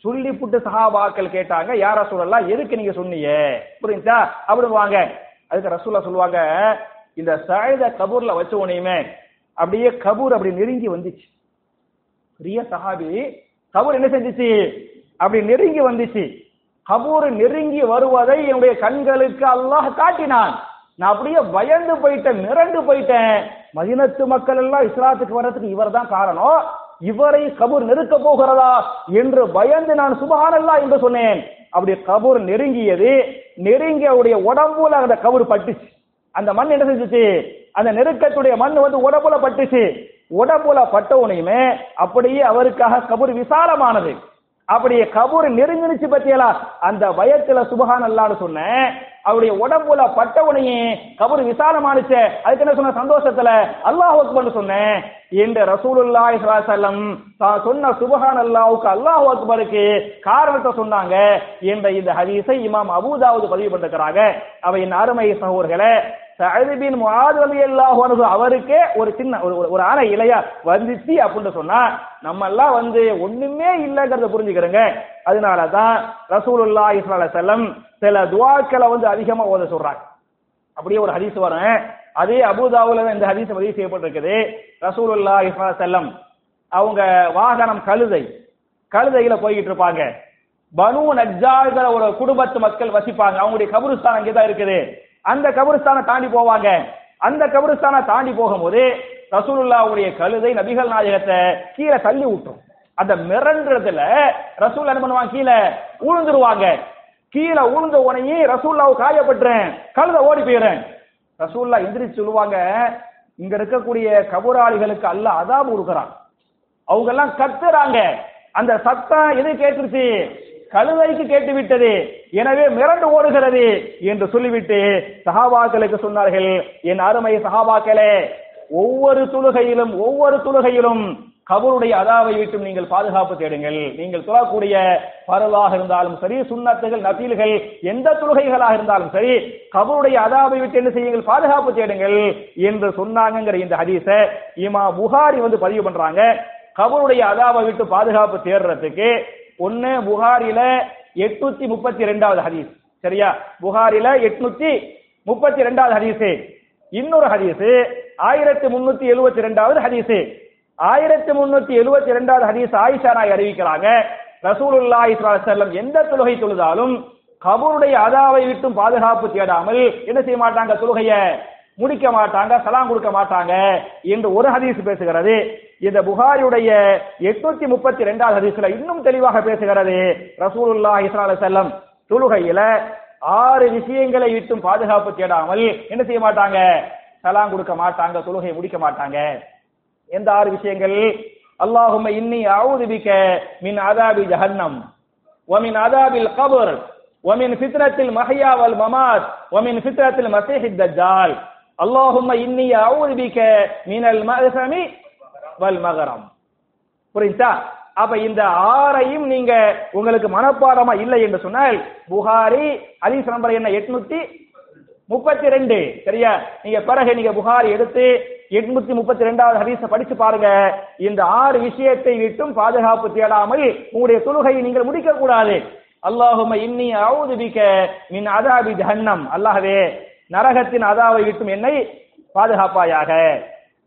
சொல்லி புட்டு சஹாபாக்கள் கேட்டாங்க யார் ரசூலல்லா எதுக்கு நீங்க சொன்னீங்க? புரியுதா அப்படிங்குவாங்க அதுக்கு ரசூல்லா சொல்லுவாங்க இந்த சாயுத கபூர்ல வச்ச உனையுமே அப்படியே கபூர் அப்படி நெருங்கி வந்துச்சு. பெரிய சஹாபி கபூர் என்ன செஞ்சிச்சு? அப்படி நெருங்கி வந்துச்சு. கபூர் நெருங்கி வருவதை என்னுடைய கண்களுக்கு அல்லாஹ் காட்டினான். நான் அப்படியே பயந்து போயிட்டேன் மிரண்டு போயிட்டேன். மதினத்து மக்கள் எல்லாம் இஸ்லாத்துக்கு வர்றதுக்கு இவர் தான் காரணம். இவரை கபூர் நெருக்க போகிறதா என்று பயந்து நான் சுபஹானல்லா என்று சொன்னேன். அப்படி கபூர் நெருங்கியது நெருங்கி அவருடைய உடம்புல அந்த கபூர் பட்டுச்சு. அந்த மண் என்ன செஞ்சுச்சு? அந்த நெருக்கத்துடைய மண் வந்து உடம்புல பட்டுச்சு. உடம்புல பட்ட உனையுமே அப்படியே அவருக்காக கபூர் விசாலமானது. அப்படியே கபூர் நெருங்கினுச்சு பத்தியலா அந்த பயத்துல சுபஹான் அல்லான்னு சொன்னேன். அவருடைய உடம்புல பட்டவனையே கபூர் விசாலமானுச்சு அதுக்கு என்ன சொன்ன சந்தோஷத்துல அல்லாஹ் அக்பர்னு சொன்னேன். என்று ரசூலுல்லாஹி ஸல்லல்லாஹு தான் சொன்ன சுபஹான் அல்லாஹ்வுக்கு அல்லாஹ் அக்பருக்கு காரணத்தை சொன்னாங்க என்ற இந்த ஹதீஸை இமாம் அபூதாவுது பதிவு பண்ணிருக்கிறாங்க. அவையின் அருமை சகோதரர்களே சஅத் பின் அல்லாஹ் அவருக்கே ஒரு சின்ன ஒரு ஒரு- ஆணை இலையா வந்துச்சு அப்படின்னு சொன்னா நம்ம எல்லாம் வந்து ஒண்ணுமே இல்லைங்கிறத புரிஞ்சுக்கிறோங்க. அதனால தான் இஸ்லா செல்லம் சில துவாக்களை வந்து அதிகமா ஓத சொல்றாங்க. அப்படியே ஒரு ஹதீஸ் வரும் அதே அபுதாவுல இந்த ஹதீஸ் பதிவு செய்யப்பட்டிருக்குது. ரசூலுல்லா இஸ்லா செல்லம் அவங்க வாகனம் கழுதை கழுதையில போய்கிட்டு இருப்பாங்க. பனு நஜாங்கிற ஒரு குடும்பத்து மக்கள் வசிப்பாங்க. அவங்களுடைய கபருஸ்தான் அங்கேதான் இருக்குது. அந்த கபருஸ்தானை தாண்டி போவாங்க. அந்த கபருஸ்தானை தாண்டி போகும்போது ரசூலுல்லாவுடைய கழுதை நபிகள் நாயகத்தை கீழே தள்ளி விட்டுரும். அந்த மிரண்டுறதுல ரசூல் என்ன பண்ணுவாங்க? கீழே உழுந்துருவாங்க. கீழே உழுந்த உடனே ரசூல்லாவை காயப்பட்டுறேன் கழுதை ஓடி போயிடுறேன். ரசூல்லா எந்திரிச்சு சொல்லுவாங்க இங்க இருக்கக்கூடிய கபுராளிகளுக்கு அல்ல அதாபு கொடுக்குறான். அவங்க எல்லாம் கத்துறாங்க. அந்த சத்தம் எது கேட்டுருச்சு? கழுதைக்கு கேட்டுவிட்டது. எனவே மிரண்டு ஓடுகிறது என்று சொல்லிவிட்டு சஹாபாக்களுக்கு சொன்னார்கள் என் அருமை சஹாபாக்களே ஒவ்வொரு தொழுகையிலும் ஒவ்வொரு தொழுகையிலும் கபருடைய அதாவை விட்டும் நீங்கள் பாதுகாப்பு தேடுங்கள். நீங்கள் தொழக்கூடிய பரவாக இருந்தாலும் சரி சுண்ணத்துகள் நபீல்கள் எந்த தொழுகைகளாக இருந்தாலும் சரி கபருடைய அதாவை விட்டு என்ன செய்யுங்கள்? பாதுகாப்பு தேடுங்கள் என்று சொன்னாங்கங்கிற இந்த ஹதீஸ இமா புகாரி வந்து பதிவு பண்றாங்க. கபருடைய அதாவை விட்டு பாதுகாப்பு தேடுறதுக்கு ஒன்னு புகாரில எட்நூத்தி முப்பத்தி ரெண்டாவது ஹதீஸ். சரியா? புகாரில எட்நூத்தி முப்பத்தி ரெண்டாவது ஹதீஸ். இன்னொரு ஹதீஸ் ஆயிரத்தி முன்னூத்தி எழுபத்தி ரெண்டாவது ஹதீஸ். ஆயிரத்தி முன்னூத்தி எழுபத்தி ரெண்டாவது ஹதீஸ் ஆயிஷா நாய் அறிவிக்கிறாங்க. ரசூலுல்லாஹி ஸல்லல்லாஹு எந்த தொழுகை தொழுதாலும் கபருடைய அதாவை விட்டும் பாதுகாப்பு தேடாமல் என்ன செய்ய மாட்டாங்க தொழுகைய? முடிக்க மாட்டாங்க சலாம் கொடுக்க மாட்டாங்க என்று ஒரு ஹதீஸ் பேசுகிறது இந்த புகாரியுடைய எட்நூத்தி முப்பத்தி ரெண்டாவது ஹதீஸ்ல இன்னும் தெளிவாக பேசுகிறது ரசூலுல்லாஹி ஸல்லல்லாஹு அலைஹி வஸல்லம் தொழுகையில ஆறு விஷயங்களை விட்டும் பாதுகாப்பு தேடாமல் என்ன செய்ய மாட்டாங்க சலாம் கொடுக்க மாட்டாங்க தொழுகையை முடிக்க மாட்டாங்க எந்த ஆறு விஷயங்கள் அல்லாஹும்ம இன்னி அஊது பிக மின் அதாபி ஜஹன்னம் ومن عذاب القبر ومن فتنة المحيا والممات ومن فتنة المسيح الدجال அல்லாஹும் இன்னி அவுதிபிக்க மினல் மகசமி வல் மகரம் புரிஞ்சா? அப்ப இந்த ஆறையும் நீங்க உங்களுக்கு மனப்பாடமா இல்லை என்று சொன்னால் புகாரி ஹதீஸ் நம்பர் என்ன? எட்நூத்தி முப்பத்தி ரெண்டு சரியா? நீங்க பிறகு நீங்க புகாரி எடுத்து எட்நூத்தி முப்பத்தி ரெண்டாவது ஹதீஸ படிச்சு பாருங்க. இந்த ஆறு விஷயத்தை விட்டும் பாதுகாப்பு தேடாமல் உங்களுடைய தொழுகையை நீங்கள் முடிக்க கூடாது அல்லாஹும இன்னி அவுதுபிக்க மின் அதாபி ஜஹன்னம். அல்லாஹவே நரகத்தின் அதாவை விட்டும் என்னை பாதுகாப்பாயாக.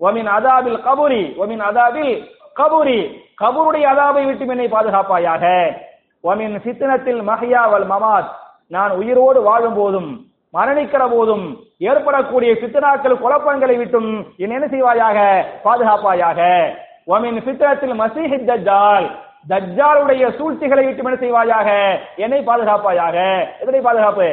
ஒமின் அதாபில் கபுரி ஒமின் அதாபில் கபுரி கபூருடைய அதாவை விட்டும் என்னை பாதுகாப்பாயாக. ஒமின் சித்தனத்தில் மஹியாவல் மமாத் நான் உயிரோடு வாழும் போதும் மரணிக்கிற போதும் ஏற்படக்கூடிய சித்தனாக்கள் குழப்பங்களை விட்டும் என்னை என்ன செய்வாயாக? பாதுகாப்பாயாக. ஒமின் சித்தனத்தில் மசீஹி தஜ்ஜால் தஜ்ஜாலுடைய சூழ்ச்சிகளை விட்டு என்ன செய்வாயாக? என்னை பாதுகாப்பாயாக. எதனை பாதுகாப்பு?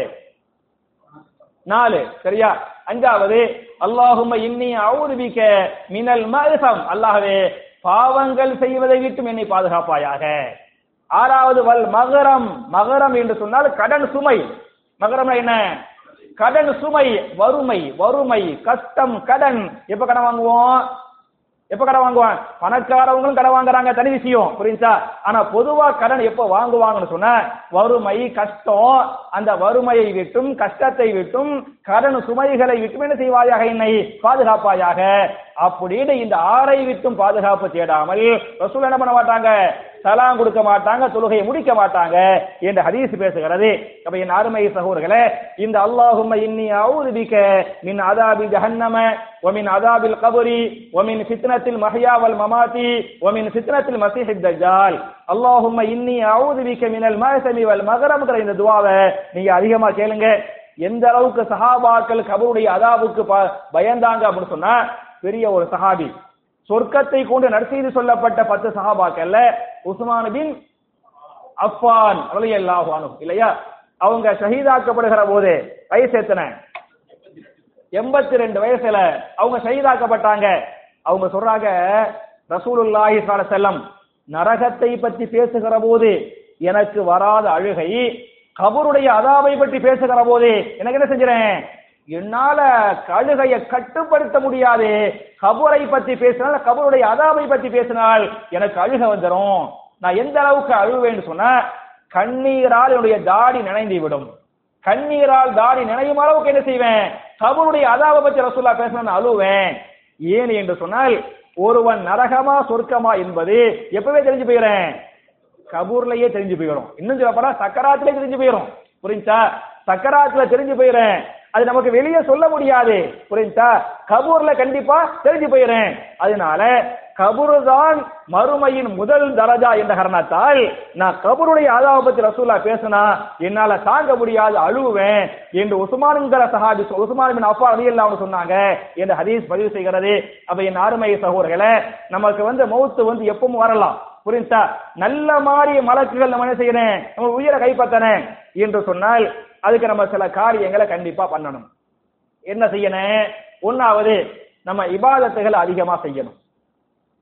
நாலு சரியா? அஞ்சாவது அல்லாஹும இன்னி அவுதுபிக்க மினல் மல்ஹம் அல்லாஹ்வே பாவங்கள் செய்வதை விட்டும் என்னை பாதுகாப்பாயாக. ஆறாவது வல் மகரம் மகரம் என்று சொன்னால் கடன் சுமை. மகரம் என்ன? கடன் சுமை வறுமை வறுமை கஷ்டம் கடன். எப்ப கடன் வாங்குவோம்? எப்ப கடன் வாங்குவான்? பணக்காரவங்களும் கடன் வாங்குறாங்க தனி விஷயம் புரிஞ்சா ஆனா பொதுவா கடன் எப்ப வாங்குவாங்கன்னு சொன்ன வறுமை கஷ்டம் அந்த வறுமையை விட்டும் கஷ்டத்தை விட்டும் கடன் சுமைகளை விட்டும் என்ன செய்வாயாக என்னை பாதுகாப்பாயாக அப்படின்னு இந்த ஆறை விட்டும் பாதுகாப்பு தேடாமல் ரசூல் என்ன பண்ண மாட்டாங்க சலாம் கொடுக்க மாட்டாங்க தொழுகையை முடிக்க மாட்டாங்க என்று ஹதீஸ் பேசுகிறது அப்ப என் அருமை சகோதரர்களே இந்த அல்லாஹும்ம இன்னி அவுது பிக மின் அதாபி ஜஹன்னம ومن عذاب القبر ومن فتنة المحيا والممات ومن فتنة المسيح الدجال اللهم இன்னி أعوذ بك من المأثم والمغرم இந்த துவாவை நீங்க அதிகமா கேளுங்க எந்த அளவுக்கு சஹாபாக்கள் கபருடைய அதாவுக்கு ப- பயந்தாங்க அப்படின்னு சொன்னா பெரிய ஒரு சஹாபி. சொர்க்கத்தை கொண்டு நற்செய்தி சொல்லப்பட்ட பத்து சஹாபாக்கள்ல உஸ்மான் பின் அஃபான் ரலியல்லாஹு இல்லையா? அவங்க ஷஹீதாக்கப்படுகிற போது வயசு எத்தனை? எண்பத்தி ரெண்டு வயசுல அவங்க ஷஹீதாக்கப்பட்டாங்க. அவங்க சொல்றாங்க ரசூலுல்லாஹி செல்லம் நரகத்தை பற்றி பேசுகிற போது எனக்கு வராத அழுகை கபருடைய அதாவை பற்றி பேசுகிற போது எனக்கு என்ன செஞ்சிறேன்? என்னால கழுகையை கட்டுப்படுத்த முடியாது. கபூரை பற்றி பேசினால் கபூருடைய அதாவை பற்றி பேசினால் எனக்கு அழுக வந்துடும் நான் எந்த அளவுக்கு அழுவேன்னு சொன்ன கண்ணீரால் என்னுடைய தாடி நினைந்து விடும். கண்ணீரால் தாடி நினையும் அளவுக்கு என்ன செய்வேன்? கபூருடைய அதாவை பற்றி ரசூல்லா பேசணும்னு அழுவேன். ஏன் என்று சொன்னால் ஒருவன் நரகமா சொர்க்கமா என்பது எப்பவே தெரிஞ்சு போயிடுறேன் கபூர்லயே தெரிஞ்சு போயிடும் இன்னும் சொல்ல போனா சக்கராத்திலே தெரிஞ்சு போயிடும் புரிஞ்சா? சக்கராத்துல தெரிஞ்சு போயிடுறேன் அது நமக்கு வெளியே சொல்ல முடியாது. புரிஞ்சா கபூர்ல கண்டிப்பா தெரிஞ்சு போயிடும் அதனால கபூர் தான் மறுமையின் முதல் தரஜா என்ற காரணத்தால் நான் கபூருடைய ஆதாவை பத்தி ரசூல்லா பேசினா என்னால தாங்க முடியாது அழுவேன் என்று உஸ்மான்கிற சஹாபி உசுமான் பின் அப்பா அலி அவங்க சொன்னாங்க. என்று ஹதீஸ் பதிவு செய்கிறது. அப்ப என் அருமை சகோதரர்களை நமக்கு வந்து மௌத்து வந்து எப்பவும் வரலாம். புரிஞ்சா நல்ல மாதிரி மலக்குகள் நம்ம என்ன செய்யறேன்? நம்ம உயிரை கைப்பற்றன என்று சொன்னால் அதுக்கு நம்ம சில காரியங்களை கண்டிப்பா பண்ணணும். என்ன செய்யணும்? ஒன்னாவது நம்ம இபாதத்துகளை அதிகமா செய்யணும்.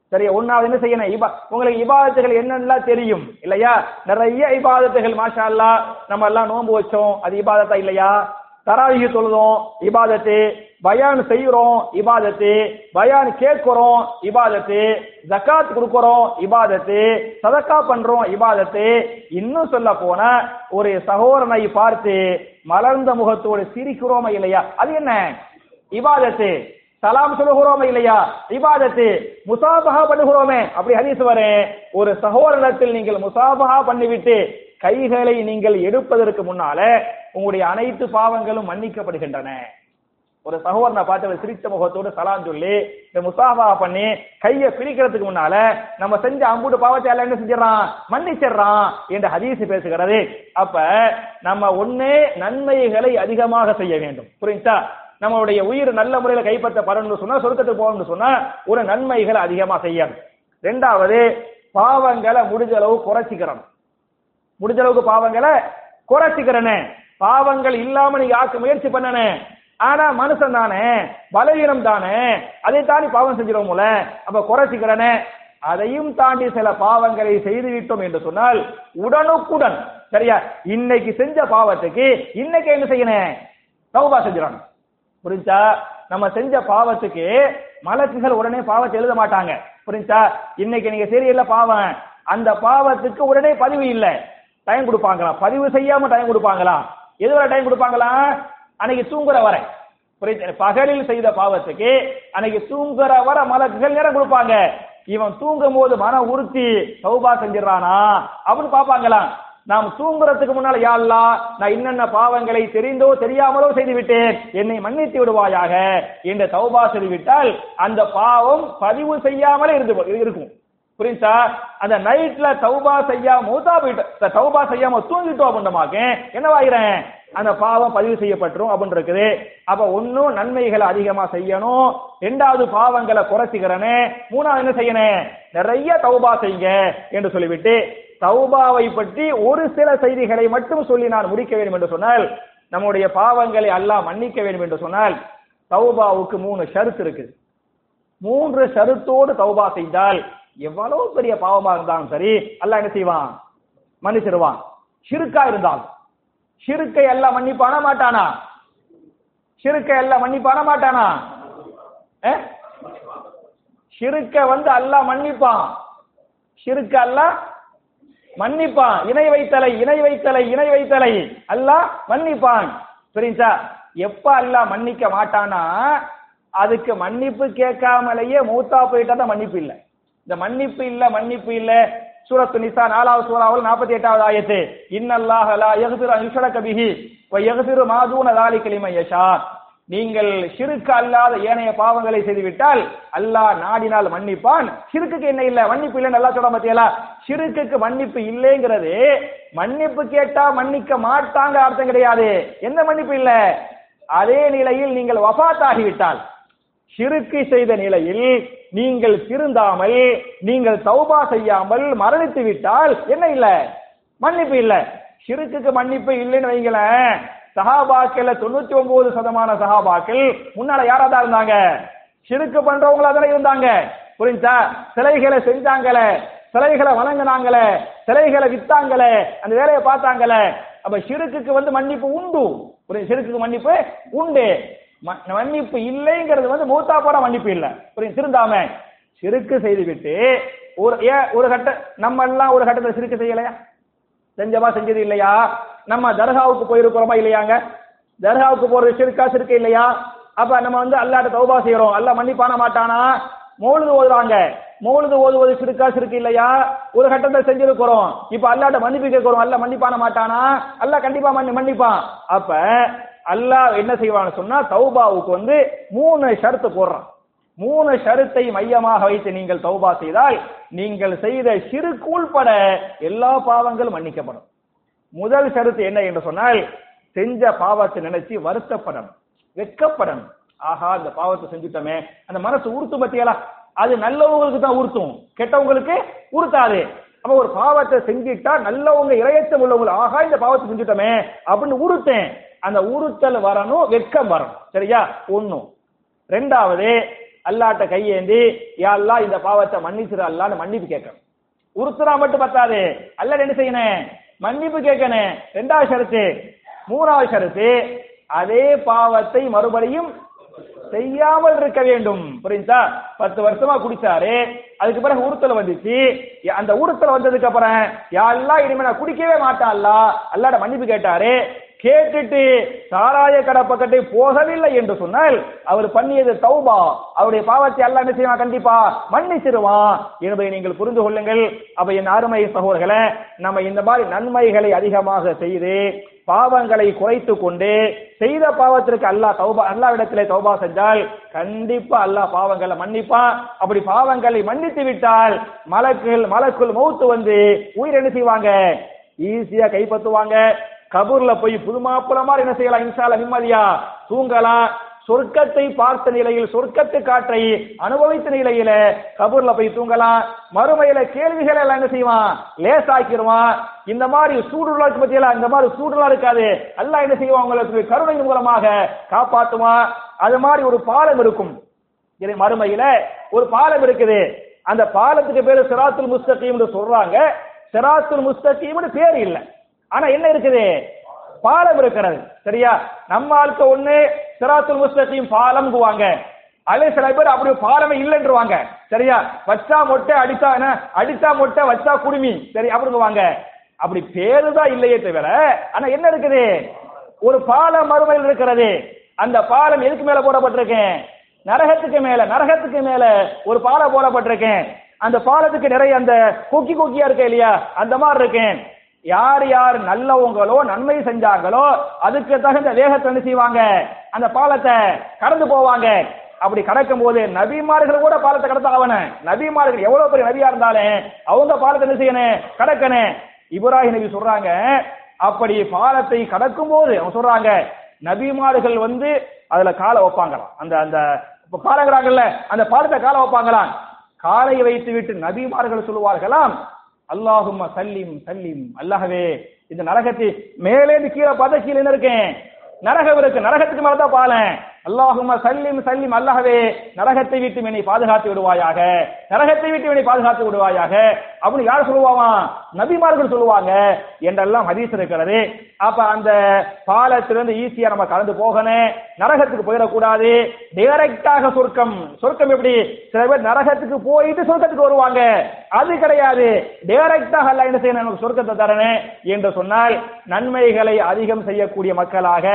சரியா? ஒன்னாவது என்ன செய்யணும்? இபா உங்களுக்கு இபாதத்துகள் என்னென்னலாம் தெரியும்? இல்லையா? நிறைய இபாதத்துகள் மாஷா அல்லா நம்ம எல்லாம் நோன்பு வச்சோம். அது இபாதத்தா இல்லையா? தராவிக தொழுதோம் இபாதத்து. பயான் செய்யறோம் இபாதத்து. பயான் கேட்கிறோம் இபாதத்து. ஜக்காத் கொடுக்கறோம் இபாதத்து. சதக்கா பண்றோம் இபாதத்து. இன்னும் சொல்ல போன ஒரு சகோதரனை பார்த்து மலர்ந்த முகத்தோடு சிரிக்கிறோமா இல்லையா? அது என்ன? இபாதத்து. சலாம் சொல்லுகிறோமே இல்லையா? இபாதத்து. முசாபஹா பண்ணுகிறோமே. அப்படி ஹதீஸ் வரேன் ஒரு சகோதரத்தில் நீங்கள் முசாபஹா பண்ணிவிட்டு கைகளை நீங்கள் எடுப்பதற்கு முன்னால உங்களுடைய அனைத்து பாவங்களும் மன்னிக்கப்படுகின்றன. ஒரு சகோதரனை பார்த்து அவர் சிரித்த முகத்தோடு சலாம் சொல்லி இந்த முசாஃபா பண்ணி கையை பிரிக்கிறதுக்கு முன்னால நம்ம செஞ்ச அம்புட்டு பாவத்தை எல்லாம் என்ன செஞ்சிடறான்? மன்னிச்சிடுறான் என்று ஹதீஸ் பேசுகிறது. அப்ப நம்ம ஒன்னே நன்மைகளை அதிகமாக செய்ய வேண்டும். புரிஞ்சா நம்மளுடைய உயிர் நல்ல முறையில் கைப்பற்றப்படணும்னு சொன்னா சொர்க்கத்துக்கு போகணும்னு சொன்னா ஒரு நன்மைகளை அதிகமா செய்யணும். ரெண்டாவது பாவங்களை முடிஞ்ச அளவு குறைச்சிக்கிறணும் முடிஞ்ச அளவுக்கு பாவங்களை குறைச்சிக்கிறனே. பாவங்கள் இல்லாம நீங்க ஆக்க முயற்சி பண்ணனே? ஆனா மனுஷன் தானே பலவீனம் தானே அதை தாண்டி பாவம் செஞ்சிருவோம்ல அப்ப குறைச்சிக்கிறனே அதையும் தாண்டி சில பாவங்களை செய்து விட்டோம் என்று சொன்னால் உடனுக்குடன் சரியா? இன்னைக்கு செஞ்ச பாவத்துக்கு இன்னைக்கு என்ன செய்யணும் தௌபா செஞ்சிடணும். புரிஞ்சா? நம்ம செஞ்ச பாவத்துக்கு மலக்குகள் உடனே பாவத்தை எழுத மாட்டாங்க. புரிஞ்சா? இன்னைக்கு நீங்க சரியில்ல பாவம். அந்த பாவத்துக்கு உடனே பதிவு இல்லை. டைம் கொடுப்பாங்களா பதிவு செய்யாம டைம் கொடுப்பாங்களா எதுவரை டைம் கொடுப்பாங்களா அன்னைக்கு தூங்குற வரை. பகலில் செய்த பாவத்துக்கு அன்னைக்கு தூங்குற வர மலக்குகள் நேரம் கொடுப்பாங்க. இவன் தூங்கும் போது மன உறுத்தி சௌபா செஞ்சிடறானா? அப்படின்னு பாப்பாங்களாம் நாம் தூங்குறதுக்கு முன்னால யாழ்லா நான் என்னென்ன பாவங்களை தெரிந்தோ தெரியாமலோ செய்து விட்டேன் என்னை மன்னித்து விடுவாயாக. என்று தௌபா செய்துவிட்டால் அந்த பாவம் பதிவு செய்யாமலே இருந்து இருக்கும். புரிஞ்சா அந்த நைட்ல தௌபா செய்யாம மூத்தா போயிட்டு தௌபா செய்யாம தூங்கிட்டோம் அப்படின்றமாக்க என்னவாகிறேன் அந்த பாவம் பதிவு செய்யப்பட்டுரும் அப்படின்னு இருக்குது அப்ப ஒன்னும் நன்மைகளை அதிகமா செய்யணும். ரெண்டாவது பாவங்களை குறைச்சிக்கிறனே. மூணாவது என்ன செய்யணும் நிறைய தௌபா செய்யுங்க என்று சொல்லிவிட்டு தௌபாவை பற்றி ஒரு சில செய்திகளை மட்டும் சொல்லி நான் முடிக்க வேண்டும் என்று சொன்னால் நம்முடைய பாவங்களை அல்லாஹ் மன்னிக்க வேண்டும் என்று சொன்னால் தௌபாவுக்கு மூணு ஷருத்து இருக்குது. மூன்று ஷருத்தோடு தௌபா செய்தால் எவ்வளவு பெரிய பாவமா இருந்தாலும் சரி அல்லாஹ் என்ன செய்வான்? மன்னிச்சிருவான் சிறுக்கா இருந்தால் ஷிருக்கை எல்லாம் மன்னிப்பான மாட்டானா? ஷிருக்கை எல்லாம் மன்னிப்பான மாட்டானா? அஹ்? ஷிருக்க வந்து அல்லாஹ் மன்னிப்பான். ஷிருக்க அல்லாஹ் மன்னிப்பான். இணை வைத்தலை இணை வைத்தலை இணை வைத்தலை. அல்லாஹ் மன்னிப்பான். புரிஞ்சா எப்ப அல்லாஹ் மன்னிக்க மாட்டானா? அதுக்கு மன்னிப்பு கேட்காமலேயே மூத்தா போயிட்டா தான் மன்னிப்பு இல்லை. இந்த மன்னிப்பு இல்ல மன்னிப்பு இல்ல சூரத்து நிசா நாலாவது சூறாவில் நாற்பத்தி எட்டாவது ஆயத்து. இன்னல்லாஹ் லா யகுபிர் அன்ஷரக பிஹி வ யகுபிர் மாதூன தாலி கிளிமை யஷா. நீங்கள் சிறுக்கு அல்லாத ஏனைய பாவங்களை செய்துவிட்டால் அல்லாஹ் நாடினால் மன்னிப்பான். சிறுக்குக்கு என்ன இல்ல? மன்னிப்பு இல்லைன்னு நல்லா சொல்ல மாத்தியலா சிறுக்குக்கு மன்னிப்பு இல்லைங்கிறது மன்னிப்பு கேட்டா மன்னிக்க மாட்டாங்க அர்த்தம் கிடையாது. என்ன மன்னிப்பு இல்ல? அதே நிலையில் நீங்கள் வபாத்தாகிவிட்டால் சிறுக்கு செய்த நிலையில் நீங்கள் திருந்தாமல் நீங்கள் சௌபா செய்யாமல் மரணித்து விட்டால் என்ன இல்ல? மன்னிப்பு இல்ல. சிறுக்குக்கு மன்னிப்பு இல்லைன்னு வைங்களேன். சஹாபாக்கள்ல தொண்ணூத்தி ஒன்பது சதமான சஹாபாக்கள் முன்னால யாராதான் இருந்தாங்க? சிறுக்கு பண்றவங்களா தானே இருந்தாங்க. புரிஞ்சா? சிலைகளை செஞ்சாங்களே சிலைகளை வணங்கினாங்களே சிலைகளை வித்தாங்களே அந்த வேலையை பார்த்தாங்களே. அப்ப சிறுக்குக்கு வந்து மன்னிப்பு உண்டு. புரியுது ஷிருக்குக்கு மன்னிப்பு உண்டு. மன்னிப்பு இல்லைங்கிறது வந்து மூத்தா போட மன்னிப்பு இல்லை. புரியும் திருந்தாம. சிறுக்கு செய்துவிட்டு ஒரு ஏன் ஒரு கட்ட நம்ம எல்லாம் ஒரு கட்டத்தில் சிறுக்கு செய்யலையா? செஞ்சமா செஞ்சது இல்லையா? நம்ம தர்காவுக்கு போயிருக்கிறோமா இல்லையாங்க? தர்காவுக்கு போறது சிறுக்கா சிறுக்கு இல்லையா? அப்ப நம்ம வந்து அல்லாட்ட தௌபா செய்யறோம். அல்ல மன்னிப்பான மாட்டானா? மௌலுது ஓதுறாங்க மௌலுது ஓதுவது சிறுக்கா சிறுக்கு இல்லையா? ஒரு கட்டத்தை செஞ்சிருக்கிறோம். இப்ப அல்லாட்ட மன்னிப்பு கேட்கிறோம். அல்ல மன்னிப்பான மாட்டானா? அல்ல கண்டிப்பா மன்னி மன்னிப்பான். அப்ப அல்லாஹ் என்ன செய்வான்னு சொன்னா தௌபாவுக்கு வந்து மூணு ஷரத்து போடுறான். மூணு ஷருத்தை மையமாக வைத்து நீங்கள் தௌபா செய்தால் நீங்கள் செய்த சிறு கூழ்பட எல்லா பாவங்களும் மன்னிக்கப்படும். முதல் ஷருத்து என்ன என்று சொன்னால் செஞ்ச பாவத்தை நினைச்சு வருத்தப்படணும் வெக்கப்படணும் ஆஹா இந்த பாவத்தை செஞ்சுட்டோமே. அந்த மனசு உறுத்து பத்தியலா அது நல்லவங்களுக்கு தான் உறுத்தும். கெட்டவங்களுக்கு உறுத்தாது. நம்ம ஒரு பாவத்தை செஞ்சிட்டா நல்லவங்க இரையச்சம் உள்ளவங்க ஆகா இந்த பாவத்தை செஞ்சுட்டோமே அப்படின்னு உறுத்தேன் அந்த உறுத்தல் வரணும் வெட்கம் வரணும். சரியா? ஒண்ணும் ரெண்டாவது அல்லாட்ட கையேந்தி யா இந்த பாவத்தை மன்னிச்சிரு அல்லான்னு மன்னிப்பு கேட்கணும். உறுத்துனா மட்டும் பத்தாது. அல்ல என்ன செய்யணும்? மன்னிப்பு கேட்கணும். ரெண்டாவது ஷரத்து. மூணாவது ஷரத்து அதே பாவத்தை மறுபடியும் செய்யாமல் இருக்க வேண்டும். புரியுதா? பத்து வருஷமா குடிச்சாரு. அதுக்கு பிறகு உறுத்தல் வந்துச்சு. அந்த உறுத்தல் வந்ததுக்கு அப்புறம் யாரெல்லாம் இனிமே நான் குடிக்கவே மாட்டான்ல அல்லாட மன்னிப்பு கேட்டாரு. கேட்டுட்டு சாராய கடை பக்கத்தை போகவில்லை என்று சொன்னால் அவர் பண்ணியது தௌபா. அவருடைய பாவத்தை அல்ல என்ன செய்வான்? கண்டிப்பா மன்னிச்சிருவான். என்பதை நீங்கள் புரிந்து கொள்ளுங்கள். அப்ப என் அருமை சகோதரர்களை நம்ம இந்த மாதிரி நன்மைகளை அதிகமாக செய்து பாவங்களை குறைத்து கொண்டு செய்த பாவத்திற்கு அல்லாஹ் தௌபா அல்லாவிடத்திலே தௌபா செஞ்சால் கண்டிப்பா அல்லாஹ் பாவங்களை மன்னிப்பான். அப்படி பாவங்களை மன்னித்து விட்டால் மலக்குள் மலக்குள் மௌத்து வந்து உயிர் என்ன செய்வாங்க? ஈஸியா கைப்பற்றுவாங்க. கபூர்ல போய் புதுமாப்பிள மாதிரி என்ன செய்யலாம்? இன்சால நிம்மதியா தூங்கலாம். சொர்க்கத்தை பார்த்த நிலையில் சொர்க்கத்து காற்றை அனுபவித்த நிலையில கபூர்ல போய் தூங்கலாம். மறுமையில கேள்விகள் எல்லாம் என்ன செய்வான்? லேசாக்கிடுவான். இந்த மாதிரி சூடுலா பத்தியெல்லாம் இந்த மாதிரி சூடுலா இருக்காது. எல்லாம் என்ன செய்வான் உங்களுக்கு கருணை மூலமாக காப்பாத்துவான். அது மாதிரி ஒரு பாலம் இருக்கும். இதை மறுமையில ஒரு பாலம் இருக்குது. அந்த பாலத்துக்கு பேரு சிராத்துல் முஸ்தகீம் சொல்றாங்க. சிராத்துல் முஸ்தகீம்னு பேர் இல்லை. ஆனா என்ன இருக்குது? பாலம் இருக்கிறது. சரியா? நம்ம ஆளுக்கு ஒண்ணு சிராத்துல் முஸ்தகீம் பாலம்ங்குவாங்க. அதே சில பேர் அப்படி பாலமே இல்லைன்றவாங்க. சரியா? வச்சா மொட்டை அடித்தா என்ன? அடித்தா மொட்டை வச்சா குடுமி. சரி அப்படிங்குவாங்க. அப்படி பேரு தான் இல்லையே தவிர ஆனா என்ன இருக்குது? ஒரு பாலம் மறுமையில் இருக்கிறது. அந்த பாலம் எதுக்கு மேல போடப்பட்டிருக்கேன் நரகத்துக்கு மேல நரகத்துக்கு மேல ஒரு பாலம் போடப்பட்டிருக்கேன் அந்த பாலத்துக்கு நிறைய அந்த கொக்கி கொக்கியா இருக்கேன் இல்லையா? அந்த மாதிரி இருக்கேன் யார் யார் நல்லவங்களோ நன்மை செஞ்சாங்களோ அதுக்கு தகுந்த வேகத்தை என்ன செய்வாங்க? அந்த பாலத்தை கடந்து போவாங்க. அப்படி கடக்கும் போது நபிமார்கள் கூட பாலத்தை கடத்தாவன நபிமார்கள் எவ்வளவு பெரிய நபியா இருந்தாலும் அவங்க பாலத்தை என்ன செய்யணும்? கடக்கணும். இப்ராஹிம் நபி சொல்றாங்க அப்படி பாலத்தை கடக்கும் போது அவங்க சொல்றாங்க நபிமார்கள் வந்து அதுல காலை வைப்பாங்களாம். அந்த அந்த பாலங்கிறாங்கல்ல அந்த பாலத்தை காலை வைப்பாங்களாம். காலை வைத்து விட்டு நபிமார்கள் சொல்லுவார்களாம் அல்லாஹும் சல்லிம் சல்லிம். அல்லாஹவே இந்த நரகத்தை மேலே இருந்து கீழே பார்த்தா கீழே இருக்கேன்? நரகம் இருக்கு. நரகத்துக்கு மேலதான் பாலேன். அல்லாஹும சல்லிம் சல்லிம் அல்லாஹவே நரகத்தை விட்டு என்னை பாதுகாத்து விடுவாயாக. நரகத்தை விட்டு என்னை பாதுகாத்து விடுவாயாக. அப்படின்னு யார் சொல்லுவான் நபிமார்கள் சொல்லுவாங்க. என்றெல்லாம் ஹதீஸ் இருக்கிறது. அப்ப அந்த பாலத்திலிருந்து ஈஸியா நம்ம கலந்து போகணும் நரகத்துக்கு போயிடக்கூடாது. டைரக்டாக சொர்க்கம். சொர்க்கம் எப்படி? சில பேர் நரகத்துக்கு போயிட்டு சொர்க்கத்துக்கு வருவாங்க. அது கிடையாது. டைரக்டாக அல்ல என்ன செய்யணும்? நமக்கு சொர்க்கத்தை தரணும் என்று சொன்னால் நன்மைகளை அதிகம் செய்யக்கூடிய மக்களாக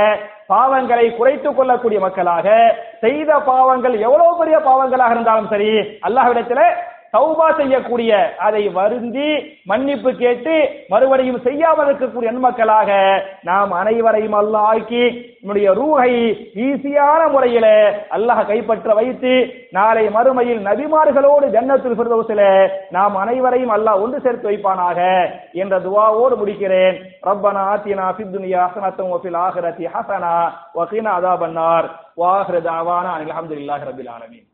பாவங்களை குறைத்துக் கொள்ளக்கூடிய மக்களாக செய்த பாவங்கள் எவ்வளவு பெரிய பாவங்களாக இருந்தாலும் சரி அல்லாஹ்விடத்துல தௌபா செய்யக்கூடிய அதை வருந்தி மன்னிப்பு கேட்டு மறுபடியும் செய்யாமல் இருக்கக்கூடிய எண்மக்களாக நாம் அனைவரையும் அல்லாஹ் ஆக்கி நம்முடைய ரூகை ஈஸியான முறையில அல்லாஹ் கைப்பற்ற வைத்து நாளை மறுமையில் நபிமார்களோடு ஜன்னத்தில் பிரதோசில நாம் அனைவரையும் அல்லாஹ் ஒன்று சேர்த்து வைப்பானாக என்ற துவாவோடு முடிக்கிறேன். ரப்பனா ஆத்தினா ஃபித்துனியா ஹசனத்தும் வஃபில் ஆஹிரத்தி ஹசனா வகீனா அதாபன்னார். வாஹிர தாவானா அலமதுல்லாஹ் ரபில் ஆலமீன்.